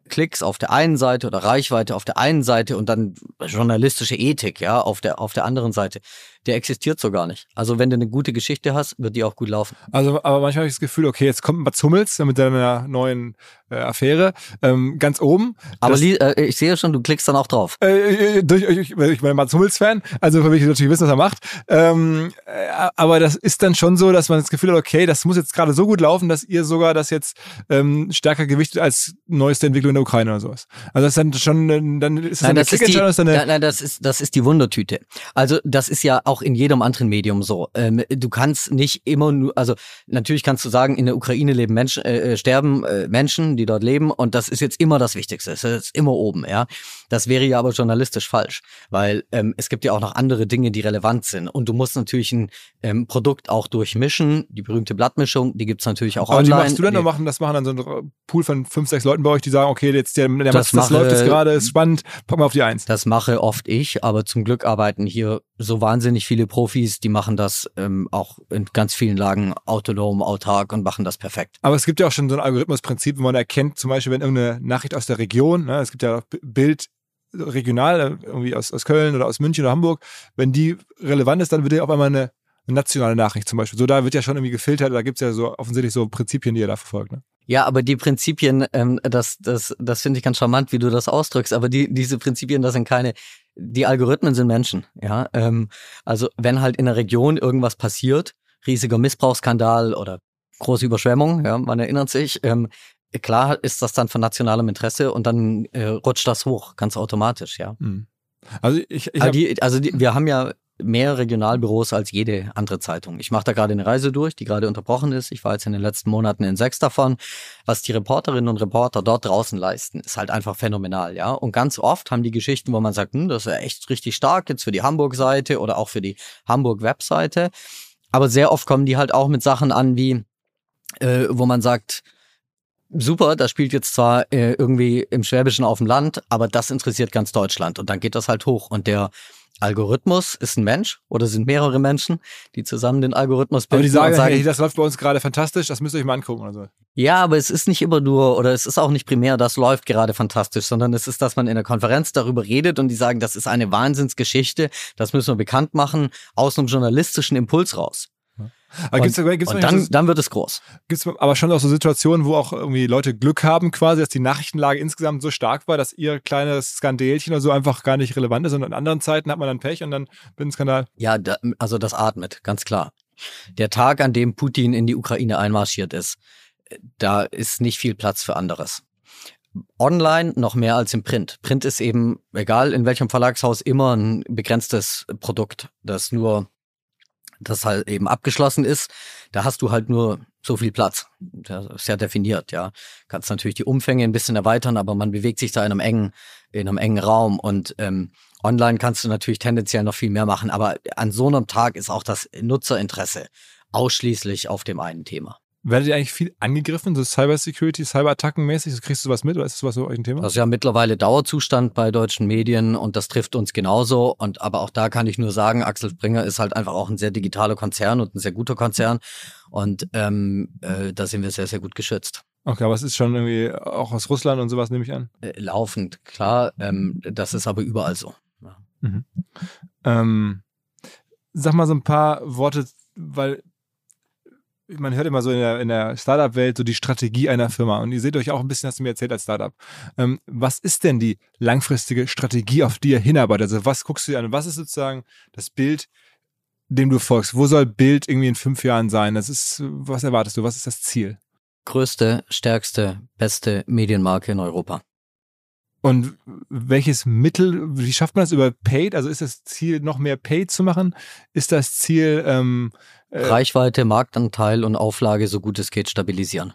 Klicks auf der einen Seite oder Reichweite auf der einen Seite und dann journalistische Ethik, ja, auf der, auf der anderen Seite der existiert so gar nicht. Also wenn du eine gute Geschichte hast, wird die auch gut laufen. Also, aber manchmal habe ich das Gefühl, okay, jetzt kommt Mats Hummels mit seiner neuen äh, Affäre ähm, ganz oben. Aber das, äh, ich sehe schon, du klickst dann auch drauf. Äh, äh durch, ich, ich bin Mats Hummels-Fan, also will ich natürlich wissen, was er macht. Ähm, äh, aber das ist dann schon so, dass man das Gefühl hat, okay, das muss jetzt gerade so gut laufen, dass ihr sogar das jetzt ähm, stärker gewichtet als neueste Entwicklung in der Ukraine oder sowas. Also das ist dann schon, dann ist das nein, eine das ist die, nein, das ist das ist die Wundertüte. Also das ist ja auch in jedem anderen Medium so. Ähm, du kannst nicht immer nur, also natürlich kannst du sagen, in der Ukraine leben Menschen, äh, äh, sterben äh, Menschen, die dort leben und das ist jetzt immer das Wichtigste. Es ist immer oben, ja. Das wäre ja aber journalistisch falsch, weil ähm, es gibt ja auch noch andere Dinge, die relevant sind und du musst natürlich ein ähm, Produkt auch durchmischen. Die berühmte Blattmischung, die gibt's natürlich auch aber online. Aber die machst du dann noch machen? Das machen dann so ein Pool von fünf, sechs Leuten bei euch, die sagen, okay, jetzt der, der das, macht, das mache, läuft jetzt gerade, ist spannend, pack mal auf die Eins. Das mache oft ich, aber zum Glück arbeiten hier so wahnsinnig viele Profis, die machen das ähm, auch in ganz vielen Lagen autonom, autark und machen das perfekt. Aber es gibt ja auch schon so ein Algorithmusprinzip, wo man erkennt, zum Beispiel, wenn irgendeine Nachricht aus der Region, ne, es gibt ja auch Bild regional, äh, irgendwie aus, aus Köln oder aus München oder Hamburg, wenn die relevant ist, dann wird ja auf einmal eine, eine nationale Nachricht zum Beispiel. So, da wird ja schon irgendwie gefiltert, da gibt es ja so offensichtlich so Prinzipien, die ihr da verfolgt. Ne? Ja, aber die Prinzipien, ähm, das, das, das finde ich ganz charmant, wie du das ausdrückst, aber die, diese Prinzipien, das sind keine, die Algorithmen sind Menschen, ja. Ähm, also wenn halt in der Region irgendwas passiert, riesiger Missbrauchsskandal oder große Überschwemmung, ja, man erinnert sich, ähm, klar ist das dann von nationalem Interesse und dann äh, rutscht das hoch, ganz automatisch, ja. Mhm. Also ich, ich also, die, also die, wir haben ja mehr Regionalbüros als jede andere Zeitung. Ich mache da gerade eine Reise durch, die gerade unterbrochen ist. Ich war jetzt in den letzten Monaten in sechs davon. Was die Reporterinnen und Reporter dort draußen leisten, ist halt einfach phänomenal, ja. Und ganz oft haben die Geschichten, wo man sagt, hm, das ist ja echt richtig stark jetzt für die Hamburg-Seite oder auch für die Hamburg-Webseite. Aber sehr oft kommen die halt auch mit Sachen an, wie, äh, wo man sagt, super, das spielt jetzt zwar äh, irgendwie im Schwäbischen auf dem Land, aber das interessiert ganz Deutschland und dann geht das halt hoch und der Algorithmus ist ein Mensch oder sind mehrere Menschen, die zusammen den Algorithmus bilden. Aber die sagen, sagen hey, das läuft bei uns gerade fantastisch, das müsst ihr euch mal angucken oder so. Ja, aber es ist nicht immer nur oder es ist auch nicht primär, das läuft gerade fantastisch, sondern es ist, dass man in der Konferenz darüber redet und die sagen, das ist eine Wahnsinnsgeschichte, das müssen wir bekannt machen, aus einem journalistischen Impuls raus. Aber gibt's, und, gibt's und dann, so, dann wird es groß. Gibt es aber schon auch so Situationen, wo auch irgendwie Leute Glück haben, quasi, dass die Nachrichtenlage insgesamt so stark war, dass ihr kleines Skandelchen oder so einfach gar nicht relevant ist. Und in anderen Zeiten hat man dann Pech und dann wird ein Skandal. Ja, da, also das atmet, ganz klar. Der Tag, an dem Putin in die Ukraine einmarschiert ist, da ist nicht viel Platz für anderes. Online noch mehr als im Print. Print ist eben, egal in welchem Verlagshaus, immer ein begrenztes Produkt, das nur das halt eben abgeschlossen ist, da hast du halt nur so viel Platz. Das ist ja definiert, ja. Kannst natürlich die Umfänge ein bisschen erweitern, aber man bewegt sich da in einem engen, in einem engen Raum und ähm, online kannst du natürlich tendenziell noch viel mehr machen, aber an so einem Tag ist auch das Nutzerinteresse ausschließlich auf dem einen Thema. Werdet ihr eigentlich viel angegriffen, so Cybersecurity, Cyberattacken mäßig? Kriegst du was mit oder ist das was so euch ein Thema? Das ist ja mittlerweile Dauerzustand bei deutschen Medien und das trifft uns genauso. Und aber auch da kann ich nur sagen, Axel Springer ist halt einfach auch ein sehr digitaler Konzern und ein sehr guter Konzern. Und ähm, äh, da sind wir sehr, sehr gut geschützt. Okay, aber es ist schon irgendwie auch aus Russland und sowas, nehme ich an? Äh, laufend, klar. Ähm, das ist aber überall so. Ja. Mhm. Ähm, sag mal so ein paar Worte, weil man hört immer so in der, in der Startup-Welt so die Strategie einer Firma. Und ihr seht euch auch ein bisschen, hast du mir erzählt als Startup. Ähm, was ist denn die langfristige Strategie, auf die ihr hinarbeitet? Also was guckst du dir an? Was ist sozusagen das Bild, dem du folgst? Wo soll Bild irgendwie in fünf Jahren sein? Das ist, was erwartest du? Was ist das Ziel? Größte, stärkste, beste Medienmarke in Europa. Und welches Mittel, wie schafft man das über Paid? Also ist das Ziel, noch mehr Paid zu machen? Ist das Ziel, ähm, äh, Reichweite, Marktanteil und Auflage so gut es geht stabilisieren.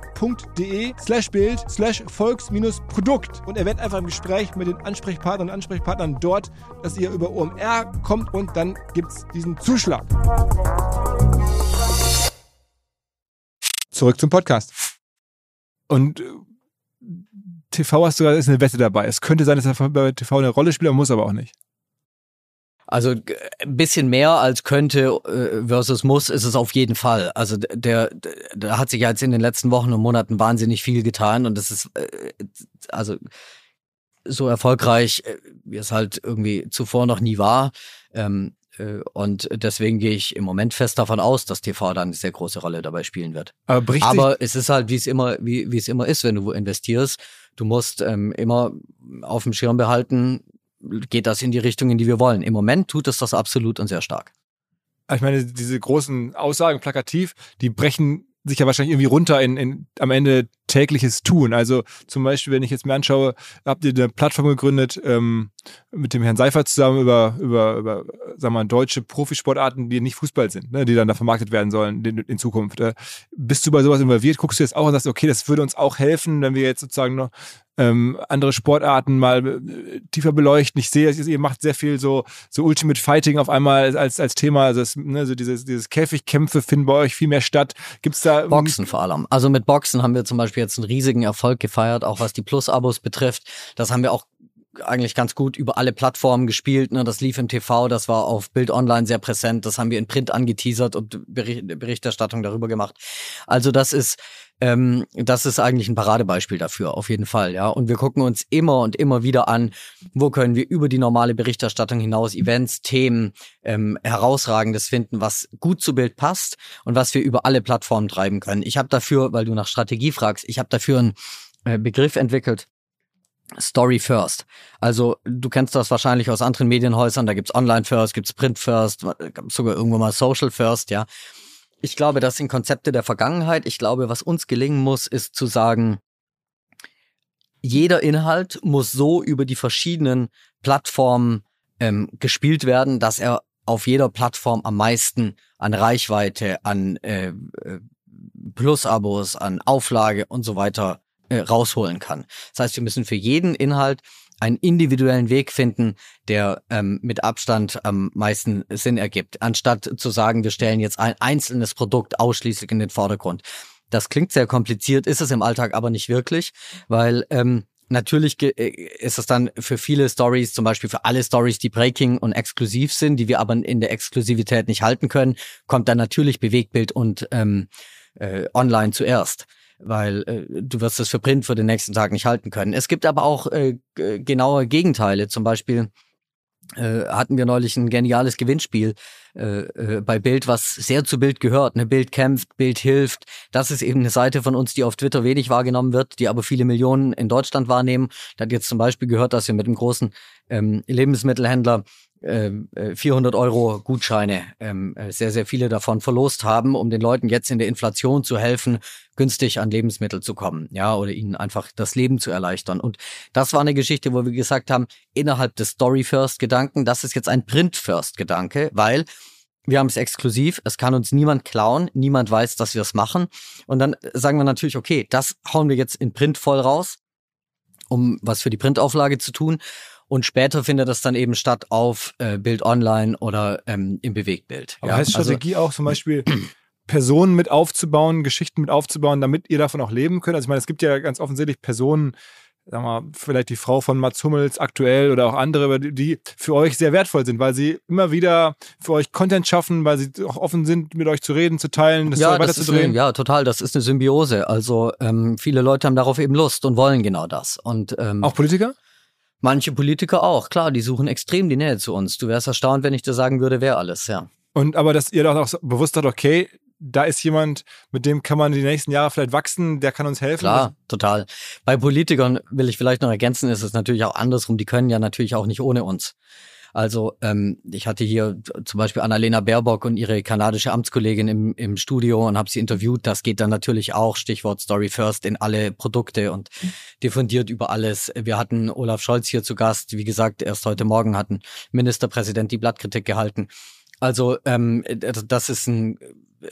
www.de slash Bild slash Volks-Produkt und erwähnt einfach im Gespräch mit den Ansprechpartnern und Ansprechpartnern dort, dass ihr über OMR kommt und dann gibt es diesen Zuschlag. Zurück zum Podcast. Und äh, TV hast du ist eine Wette dabei. Es könnte sein, dass er bei TV eine Rolle spielt, muss aber auch nicht. Also ein bisschen mehr als könnte äh, versus muss ist es auf jeden Fall. Also der, da hat sich jetzt in den letzten Wochen und Monaten wahnsinnig viel getan und das ist äh, also so erfolgreich, äh, wie es halt irgendwie zuvor noch nie war. Ähm, und deswegen gehe ich im Moment fest davon aus, dass TV dann eine sehr große Rolle dabei spielen wird. Aber, Aber es ist halt, wie es immer, wie, wie es immer ist, wenn du investierst. Du musst ähm, immer auf dem Schirm behalten, geht das in die Richtung, in die wir wollen. Im Moment tut es das absolut und sehr stark. Ich meine, diese großen Aussagen plakativ, die brechen sich ja wahrscheinlich irgendwie runter in, in am Ende tägliches Tun. Also zum Beispiel, wenn ich jetzt mir anschaue, habt ihr eine Plattform gegründet ähm, mit dem Herrn Seifert zusammen über, über, über sagen wir mal, deutsche Profisportarten, die nicht Fußball sind, ne, die dann da vermarktet werden sollen in, in Zukunft. Äh, bist du bei sowas involviert? Guckst du jetzt auch und sagst, okay, das würde uns auch helfen, wenn wir jetzt sozusagen noch ähm, andere Sportarten mal äh, tiefer beleuchten. Ich sehe, ihr macht sehr viel so, so Ultimate Fighting auf einmal als, als Thema. Also, das, ne, so dieses, dieses Käfigkämpfe finden bei euch viel mehr statt. Gibt's da. Boxen vor allem. Also mit Boxen haben wir zum Beispiel jetzt einen riesigen Erfolg gefeiert, auch was die Plus-Abos betrifft. Das haben wir auch eigentlich ganz gut über alle Plattformen gespielt. Ne? Das lief im TV, das war auf Bild Online sehr präsent, das haben wir in Print angeteasert und Berichterstattung darüber gemacht. Also das ist ähm, das ist eigentlich ein Paradebeispiel dafür, auf jeden Fall, ja. Und wir gucken uns immer und immer wieder an, wo können wir über die normale Berichterstattung hinaus Events, Themen, ähm, herausragendes finden, was gut zu Bild passt und was wir über alle Plattformen treiben können. Ich habe dafür, weil du nach Strategie fragst, ich habe dafür einen äh, Begriff entwickelt, Story First. Also du kennst das wahrscheinlich aus anderen Medienhäusern, da gibt's Online First, gibt's Print First, sogar irgendwo mal Social First, ja. Ich glaube, das sind Konzepte der Vergangenheit. Ich glaube, was uns gelingen muss, ist zu sagen, jeder Inhalt muss so über die verschiedenen Plattformen ähm, gespielt werden, dass er auf jeder Plattform am meisten an Reichweite, an äh, äh Plus-Abos, an Auflage und so weiter äh, rausholen kann. Das heißt, wir müssen für jeden Inhalt einen individuellen Weg finden, der ähm, mit Abstand am meisten Sinn ergibt, anstatt zu sagen, wir stellen jetzt ein einzelnes Produkt ausschließlich in den Vordergrund. Das klingt sehr kompliziert, ist es im Alltag aber nicht wirklich, weil ähm, natürlich äh, ist es dann für viele Stories, zum Beispiel für alle Stories, die Breaking und exklusiv sind, die wir aber in der Exklusivität nicht halten können, kommt dann natürlich Bewegtbild und ähm, äh, online zuerst weil äh, du wirst es für Print für den nächsten Tag nicht halten können. Es gibt aber auch äh, genaue Gegenteile. Zum Beispiel äh, hatten wir neulich ein geniales Gewinnspiel äh, äh, bei Bild, was sehr zu Bild gehört. Eine Bild kämpft, Bild hilft. Das ist eben eine Seite von uns, die auf Twitter wenig wahrgenommen wird, die aber viele Millionen in Deutschland wahrnehmen. Da hat jetzt zum Beispiel gehört, dass wir mit einem großen ähm, Lebensmittelhändler 400 ähm, äh, Euro Gutscheine, ähm, äh, sehr, sehr viele davon verlost haben, um den Leuten jetzt in der Inflation zu helfen, günstig an Lebensmittel zu kommen, ja, oder ihnen einfach das Leben zu erleichtern. Und das war eine Geschichte, wo wir gesagt haben, innerhalb des Story First Gedanken, das ist jetzt ein Print First Gedanke, weil wir haben es exklusiv, es kann uns niemand klauen, niemand weiß, dass wir es machen. Und dann sagen wir natürlich, okay, das hauen wir jetzt in Print voll raus um was für die Printauflage zu tun. Und später findet das dann eben statt auf äh, Bild Online oder ähm, im Bewegtbild. Aber ja? heißt also Strategie also, auch zum Beispiel Personen mit aufzubauen, Geschichten mit aufzubauen, damit ihr davon auch leben könnt? Also ich meine, es gibt ja ganz offensichtlich Personen, sagen wir mal, vielleicht die Frau von Mats Hummels aktuell oder auch andere, die für euch sehr wertvoll sind, weil sie immer wieder für euch Content schaffen, weil sie auch offen sind, mit euch zu reden, zu teilen, das ja, weiter zu drehen. ja, total. Das ist eine Symbiose. Also ähm, viele Leute haben darauf eben Lust und wollen genau das. Und ähm, auch Politiker? Manche Politiker auch, klar, die suchen extrem die Nähe zu uns. Du wärst erstaunt, wenn ich dir sagen würde, wer alles, ja. Und aber, dass ihr doch auch bewusst habt, okay, da ist jemand, mit dem kann man die nächsten Jahre vielleicht wachsen, der kann uns helfen. Klar, total. Bei Politikern will ich vielleicht noch ergänzen, ist es natürlich auch andersrum. Die können ja natürlich auch nicht ohne uns. Also ähm, ich hatte hier zum Beispiel Annalena Baerbock und ihre kanadische Amtskollegin im, im Studio und habe sie interviewt. Das geht dann natürlich auch, Stichwort Story First, in alle Produkte und diffundiert über alles. Wir hatten Olaf Scholz hier zu Gast. Wie gesagt, erst heute Morgen hatten Ministerpräsident die Blattkritik gehalten. Also ähm, das ist ein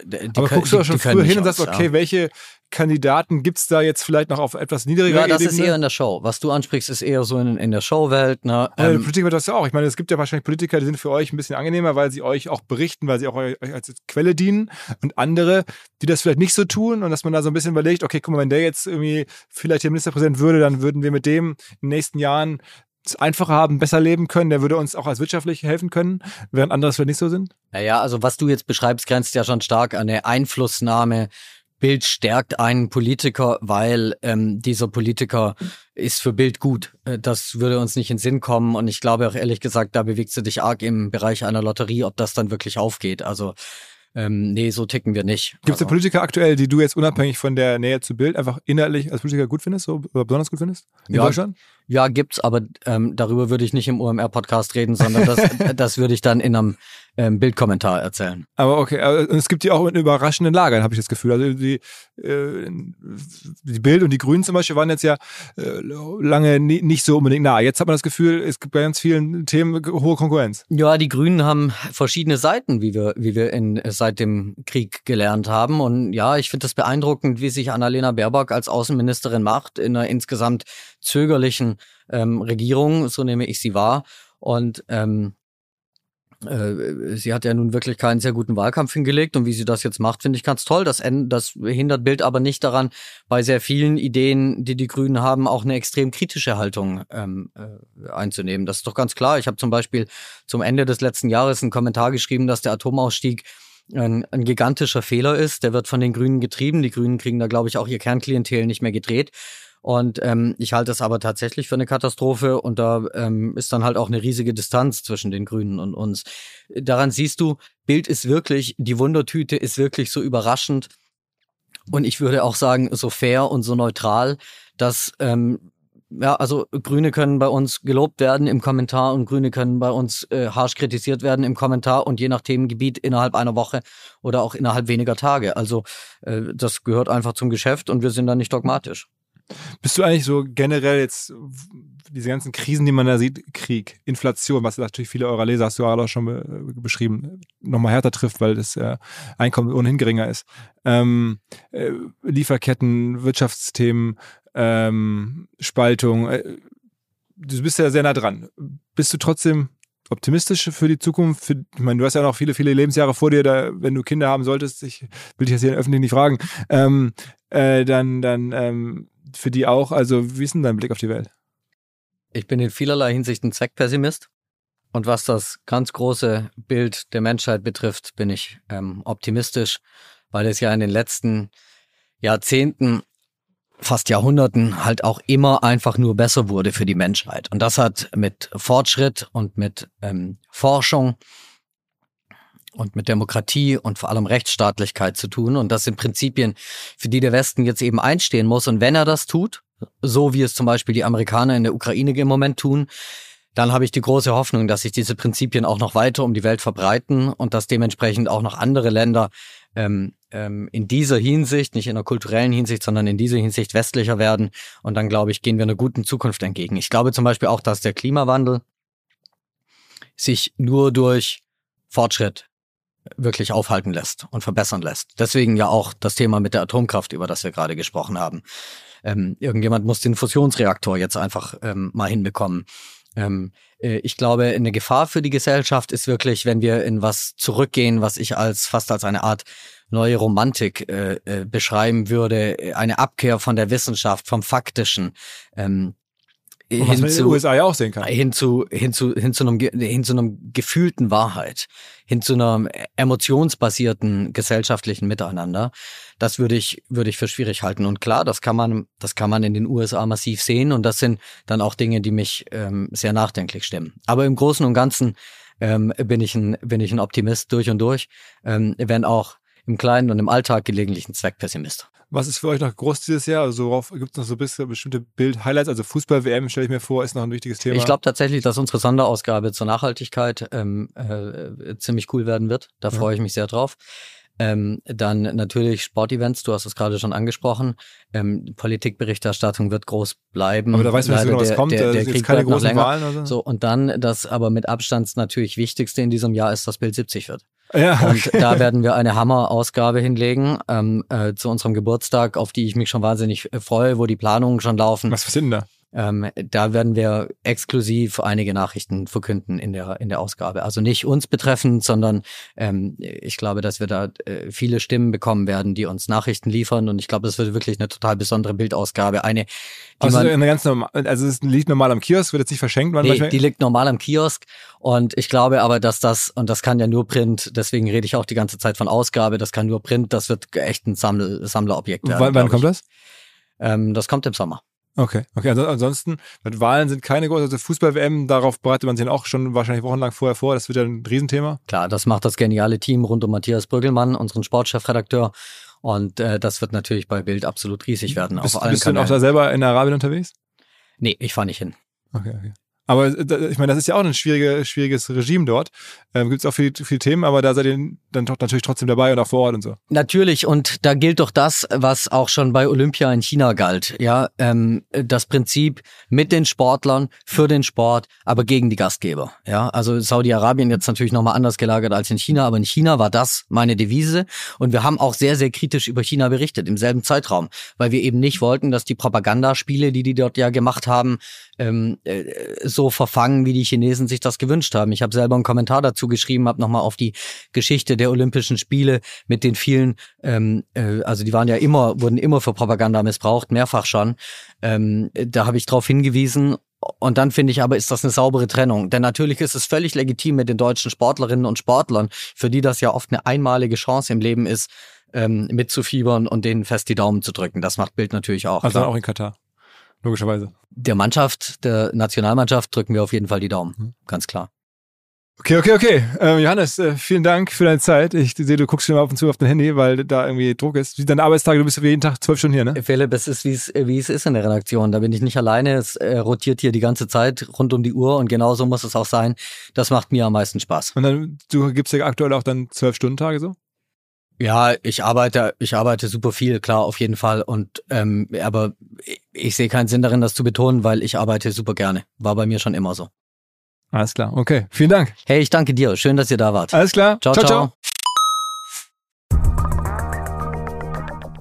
die Aber guckst du auch schon früher hin und sagst, okay, ja. welche Kandidaten gibt es da jetzt vielleicht noch auf etwas niedriger Ja, das Ebene? ist eher in der Show. Was du ansprichst, ist eher so in, in der Showwelt. Ne? Ähm, ja, Politik wird das ja auch. Ich meine, es gibt ja wahrscheinlich Politiker, die sind für euch ein bisschen angenehmer, weil sie euch auch berichten, weil sie auch euch als Quelle dienen. Und andere, die das vielleicht nicht so tun und dass man da so ein bisschen überlegt, okay, guck mal, wenn der jetzt irgendwie vielleicht der Ministerpräsident würde, dann würden wir mit dem in den nächsten Jahren es einfacher haben, besser leben können, der würde uns auch als wirtschaftlich helfen können, während andere vielleicht nicht so sind? Naja, also was du jetzt beschreibst, grenzt ja schon stark an eine Einflussnahme. Bild stärkt einen Politiker, weil ähm, dieser Politiker ist für Bild gut. Äh, das würde uns nicht in den Sinn kommen. Und ich glaube auch ehrlich gesagt, da bewegst du dich arg im Bereich einer Lotterie, ob das dann wirklich aufgeht. Also ähm, nee, so ticken wir nicht. Gibt es also. Politiker aktuell, die du jetzt unabhängig von der Nähe zu Bild einfach inhaltlich als Politiker gut findest, so, oder besonders gut findest in ja, Deutschland? Ja, gibt's, aber ähm, darüber würde ich nicht im OMR-Podcast reden, sondern das, das würde ich dann in einem ähm, Bildkommentar erzählen. Aber okay, und es gibt die auch in überraschenden Lagern, habe ich das Gefühl. Also die, äh, die Bild und die Grünen zum Beispiel waren jetzt ja äh, lange nie, nicht so unbedingt nah. Jetzt hat man das Gefühl, es gibt bei ganz vielen Themen hohe Konkurrenz. Ja, die Grünen haben verschiedene Seiten, wie wir, wie wir in, seit dem Krieg gelernt haben. Und ja, ich finde das beeindruckend, wie sich Annalena Baerbock als Außenministerin macht in einer insgesamt zögerlichen ähm, Regierung, so nehme ich sie wahr. Und ähm, äh, sie hat ja nun wirklich keinen sehr guten Wahlkampf hingelegt und wie sie das jetzt macht, finde ich ganz toll. Das, das hindert Bild aber nicht daran, bei sehr vielen Ideen, die die Grünen haben, auch eine extrem kritische Haltung ähm, äh, einzunehmen. Das ist doch ganz klar. Ich habe zum Beispiel zum Ende des letzten Jahres einen Kommentar geschrieben, dass der Atomausstieg ein, ein gigantischer Fehler ist. Der wird von den Grünen getrieben. Die Grünen kriegen da, glaube ich, auch ihr Kernklientel nicht mehr gedreht. Und ähm, ich halte es aber tatsächlich für eine Katastrophe und da ähm, ist dann halt auch eine riesige Distanz zwischen den Grünen und uns. Daran siehst du, Bild ist wirklich, die Wundertüte ist wirklich so überraschend und ich würde auch sagen, so fair und so neutral, dass ähm, ja, also Grüne können bei uns gelobt werden im Kommentar und Grüne können bei uns äh, harsch kritisiert werden im Kommentar und je nach Themengebiet innerhalb einer Woche oder auch innerhalb weniger Tage. Also äh, das gehört einfach zum Geschäft und wir sind da nicht dogmatisch. Bist du eigentlich so generell jetzt diese ganzen Krisen, die man da sieht, Krieg, Inflation, was natürlich viele eurer Leser, hast du auch schon be beschrieben, nochmal härter trifft, weil das äh, Einkommen ohnehin geringer ist. Ähm, äh, Lieferketten, Wirtschaftsthemen, ähm, Spaltung. Äh, du bist ja sehr nah dran. Bist du trotzdem optimistisch für die Zukunft? Für, ich meine, du hast ja noch viele, viele Lebensjahre vor dir, da, wenn du Kinder haben solltest, ich will dich jetzt hier öffentlich nicht fragen, ähm, äh, dann, dann ähm, für die auch. Also, wie ist denn dein Blick auf die Welt? Ich bin in vielerlei Hinsicht ein Zweckpessimist. Und was das ganz große Bild der Menschheit betrifft, bin ich ähm, optimistisch, weil es ja in den letzten Jahrzehnten, fast Jahrhunderten halt auch immer einfach nur besser wurde für die Menschheit. Und das hat mit Fortschritt und mit ähm, Forschung und mit Demokratie und vor allem Rechtsstaatlichkeit zu tun. Und das sind Prinzipien, für die der Westen jetzt eben einstehen muss. Und wenn er das tut, so wie es zum Beispiel die Amerikaner in der Ukraine im Moment tun, dann habe ich die große Hoffnung, dass sich diese Prinzipien auch noch weiter um die Welt verbreiten und dass dementsprechend auch noch andere Länder ähm, ähm, in dieser Hinsicht, nicht in der kulturellen Hinsicht, sondern in dieser Hinsicht westlicher werden. Und dann, glaube ich, gehen wir einer guten Zukunft entgegen. Ich glaube zum Beispiel auch, dass der Klimawandel sich nur durch Fortschritt wirklich aufhalten lässt und verbessern lässt. Deswegen ja auch das Thema mit der Atomkraft, über das wir gerade gesprochen haben. Ähm, irgendjemand muss den Fusionsreaktor jetzt einfach ähm, mal hinbekommen. Ähm, äh, ich glaube, eine Gefahr für die Gesellschaft ist wirklich, wenn wir in was zurückgehen, was ich als fast als eine Art neue Romantik äh, äh, beschreiben würde, eine Abkehr von der Wissenschaft, vom Faktischen. Ähm, und was man in den USA ja auch sehen kann. Hin zu, hin zu, hin zu einem, hin zu einem gefühlten Wahrheit, hin zu einem emotionsbasierten gesellschaftlichen Miteinander. Das würde ich, würde ich für schwierig halten. Und klar, das kann man, das kann man in den USA massiv sehen. Und das sind dann auch Dinge, die mich ähm, sehr nachdenklich stimmen. Aber im Großen und Ganzen ähm, bin ich ein, bin ich ein Optimist durch und durch, ähm, wenn auch im Kleinen und im Alltag gelegentlich ein Zweckpessimist. Was ist für euch noch groß dieses Jahr? Also worauf gibt es noch so ein bisschen bestimmte Bild-Highlights? Also Fußball-WM stelle ich mir vor, ist noch ein wichtiges Thema. Ich glaube tatsächlich, dass unsere Sonderausgabe zur Nachhaltigkeit ähm, äh, ziemlich cool werden wird. Da freue ich mich sehr drauf. Ähm, dann natürlich Sportevents, du hast es gerade schon angesprochen. Ähm, Politikberichterstattung wird groß bleiben. Aber da weiß man nicht genau, was kommt. Der, der, Krieg keine großen Wahlen oder so. so. Und dann, das aber mit Abstand natürlich Wichtigste in diesem Jahr ist, dass Bild 70 wird. Ja, okay. Und da werden wir eine Hammer-Ausgabe hinlegen ähm, äh, zu unserem Geburtstag, auf die ich mich schon wahnsinnig äh, freue, wo die Planungen schon laufen. Was sind da? Ähm, da werden wir exklusiv einige Nachrichten verkünden in der, in der Ausgabe. Also nicht uns betreffend, sondern ähm, ich glaube, dass wir da äh, viele Stimmen bekommen werden, die uns Nachrichten liefern. Und ich glaube, das wird wirklich eine total besondere Bildausgabe. Eine, die also man, eine ganz normal, also es liegt normal am Kiosk, wird jetzt nicht verschenkt. Nee, manchmal? die liegt normal am Kiosk. Und ich glaube aber, dass das, und das kann ja nur Print, deswegen rede ich auch die ganze Zeit von Ausgabe, das kann nur Print, das wird echt ein Sammel, Sammlerobjekt werden. Wann, wann kommt das? Ähm, das kommt im Sommer. Okay, okay. Also ansonsten, Wahlen sind keine große, also Fußball-WM, darauf bereitet man sich auch schon wahrscheinlich wochenlang vorher vor. Das wird ja ein Riesenthema. Klar, das macht das geniale Team rund um Matthias Brüggelmann, unseren Sportchefredakteur. Und äh, das wird natürlich bei Bild absolut riesig werden. Bist, auf allen bist du denn auch da selber in Arabien unterwegs? Nee, ich fahre nicht hin. Okay, okay. Aber äh, ich meine, das ist ja auch ein schwierige, schwieriges Regime dort. Ähm, Gibt es auch viele viel Themen, aber da seid ihr dann doch natürlich trotzdem dabei und auch vor Ort und so. Natürlich, und da gilt doch das, was auch schon bei Olympia in China galt. Ja, ähm, das Prinzip mit den Sportlern, für den Sport, aber gegen die Gastgeber. Ja, also Saudi-Arabien jetzt natürlich nochmal anders gelagert als in China, aber in China war das meine Devise. Und wir haben auch sehr, sehr kritisch über China berichtet im selben Zeitraum, weil wir eben nicht wollten, dass die Propagandaspiele, die die dort ja gemacht haben, ähm, äh, so verfangen, wie die Chinesen sich das gewünscht haben. Ich habe selber einen Kommentar dazu geschrieben, habe nochmal auf die Geschichte der Olympischen Spiele mit den vielen, ähm, äh, also die waren ja immer, wurden immer für Propaganda missbraucht, mehrfach schon. Ähm, da habe ich darauf hingewiesen und dann finde ich aber, ist das eine saubere Trennung. Denn natürlich ist es völlig legitim mit den deutschen Sportlerinnen und Sportlern, für die das ja oft eine einmalige Chance im Leben ist, ähm, mitzufiebern und denen fest die Daumen zu drücken. Das macht Bild natürlich auch. Also klar. auch in Katar logischerweise. Der Mannschaft, der Nationalmannschaft drücken wir auf jeden Fall die Daumen, mhm. ganz klar. Okay, okay, okay. Ähm, Johannes, äh, vielen Dank für deine Zeit. Ich sehe, du guckst schon mal ab und zu auf dein Handy, weil da irgendwie Druck ist. Wie deine Arbeitstage, du bist jeden Tag zwölf Stunden hier, ne? Philipp, es ist, wie es, wie es ist in der Redaktion. Da bin ich nicht alleine. Es äh, rotiert hier die ganze Zeit rund um die Uhr und genauso muss es auch sein. Das macht mir am meisten Spaß. Und dann, du gibst ja aktuell auch dann zwölf Stunden Tage so? Ja, ich arbeite, ich arbeite super viel, klar, auf jeden Fall. Und ähm, aber ich, ich sehe keinen Sinn darin, das zu betonen, weil ich arbeite super gerne. War bei mir schon immer so. Alles klar, okay. Vielen Dank. Hey, ich danke dir. Schön, dass ihr da wart. Alles klar. ciao. ciao. ciao.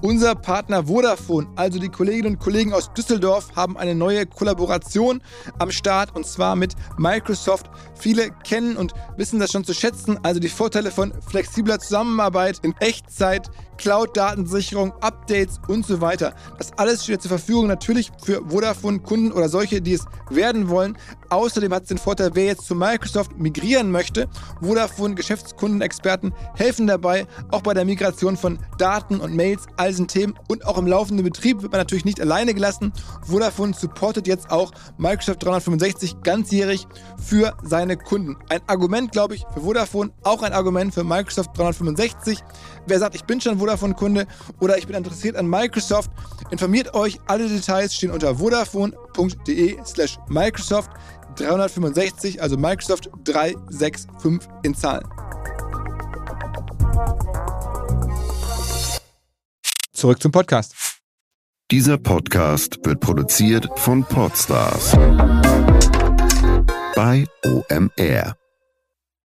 Unser Partner Vodafone, also die Kolleginnen und Kollegen aus Düsseldorf, haben eine neue Kollaboration am Start und zwar mit Microsoft. Viele kennen und wissen das schon zu schätzen, also die Vorteile von flexibler Zusammenarbeit in Echtzeit, Cloud-Datensicherung, Updates und so weiter. Das alles steht zur Verfügung natürlich für Vodafone-Kunden oder solche, die es werden wollen. Außerdem hat es den Vorteil, wer jetzt zu Microsoft migrieren möchte. Vodafone Geschäftskundenexperten helfen dabei, auch bei der Migration von Daten und Mails, all diesen Themen und auch im laufenden Betrieb wird man natürlich nicht alleine gelassen. Vodafone supportet jetzt auch Microsoft 365 ganzjährig für seine Kunden. Ein Argument, glaube ich, für Vodafone, auch ein Argument für Microsoft 365. Wer sagt, ich bin schon Vodafone-Kunde oder ich bin interessiert an Microsoft, informiert euch. Alle Details stehen unter vodafone.de slash Microsoft 365, also Microsoft 365 in Zahlen. Zurück zum Podcast. Dieser Podcast wird produziert von Podstars bei OMR.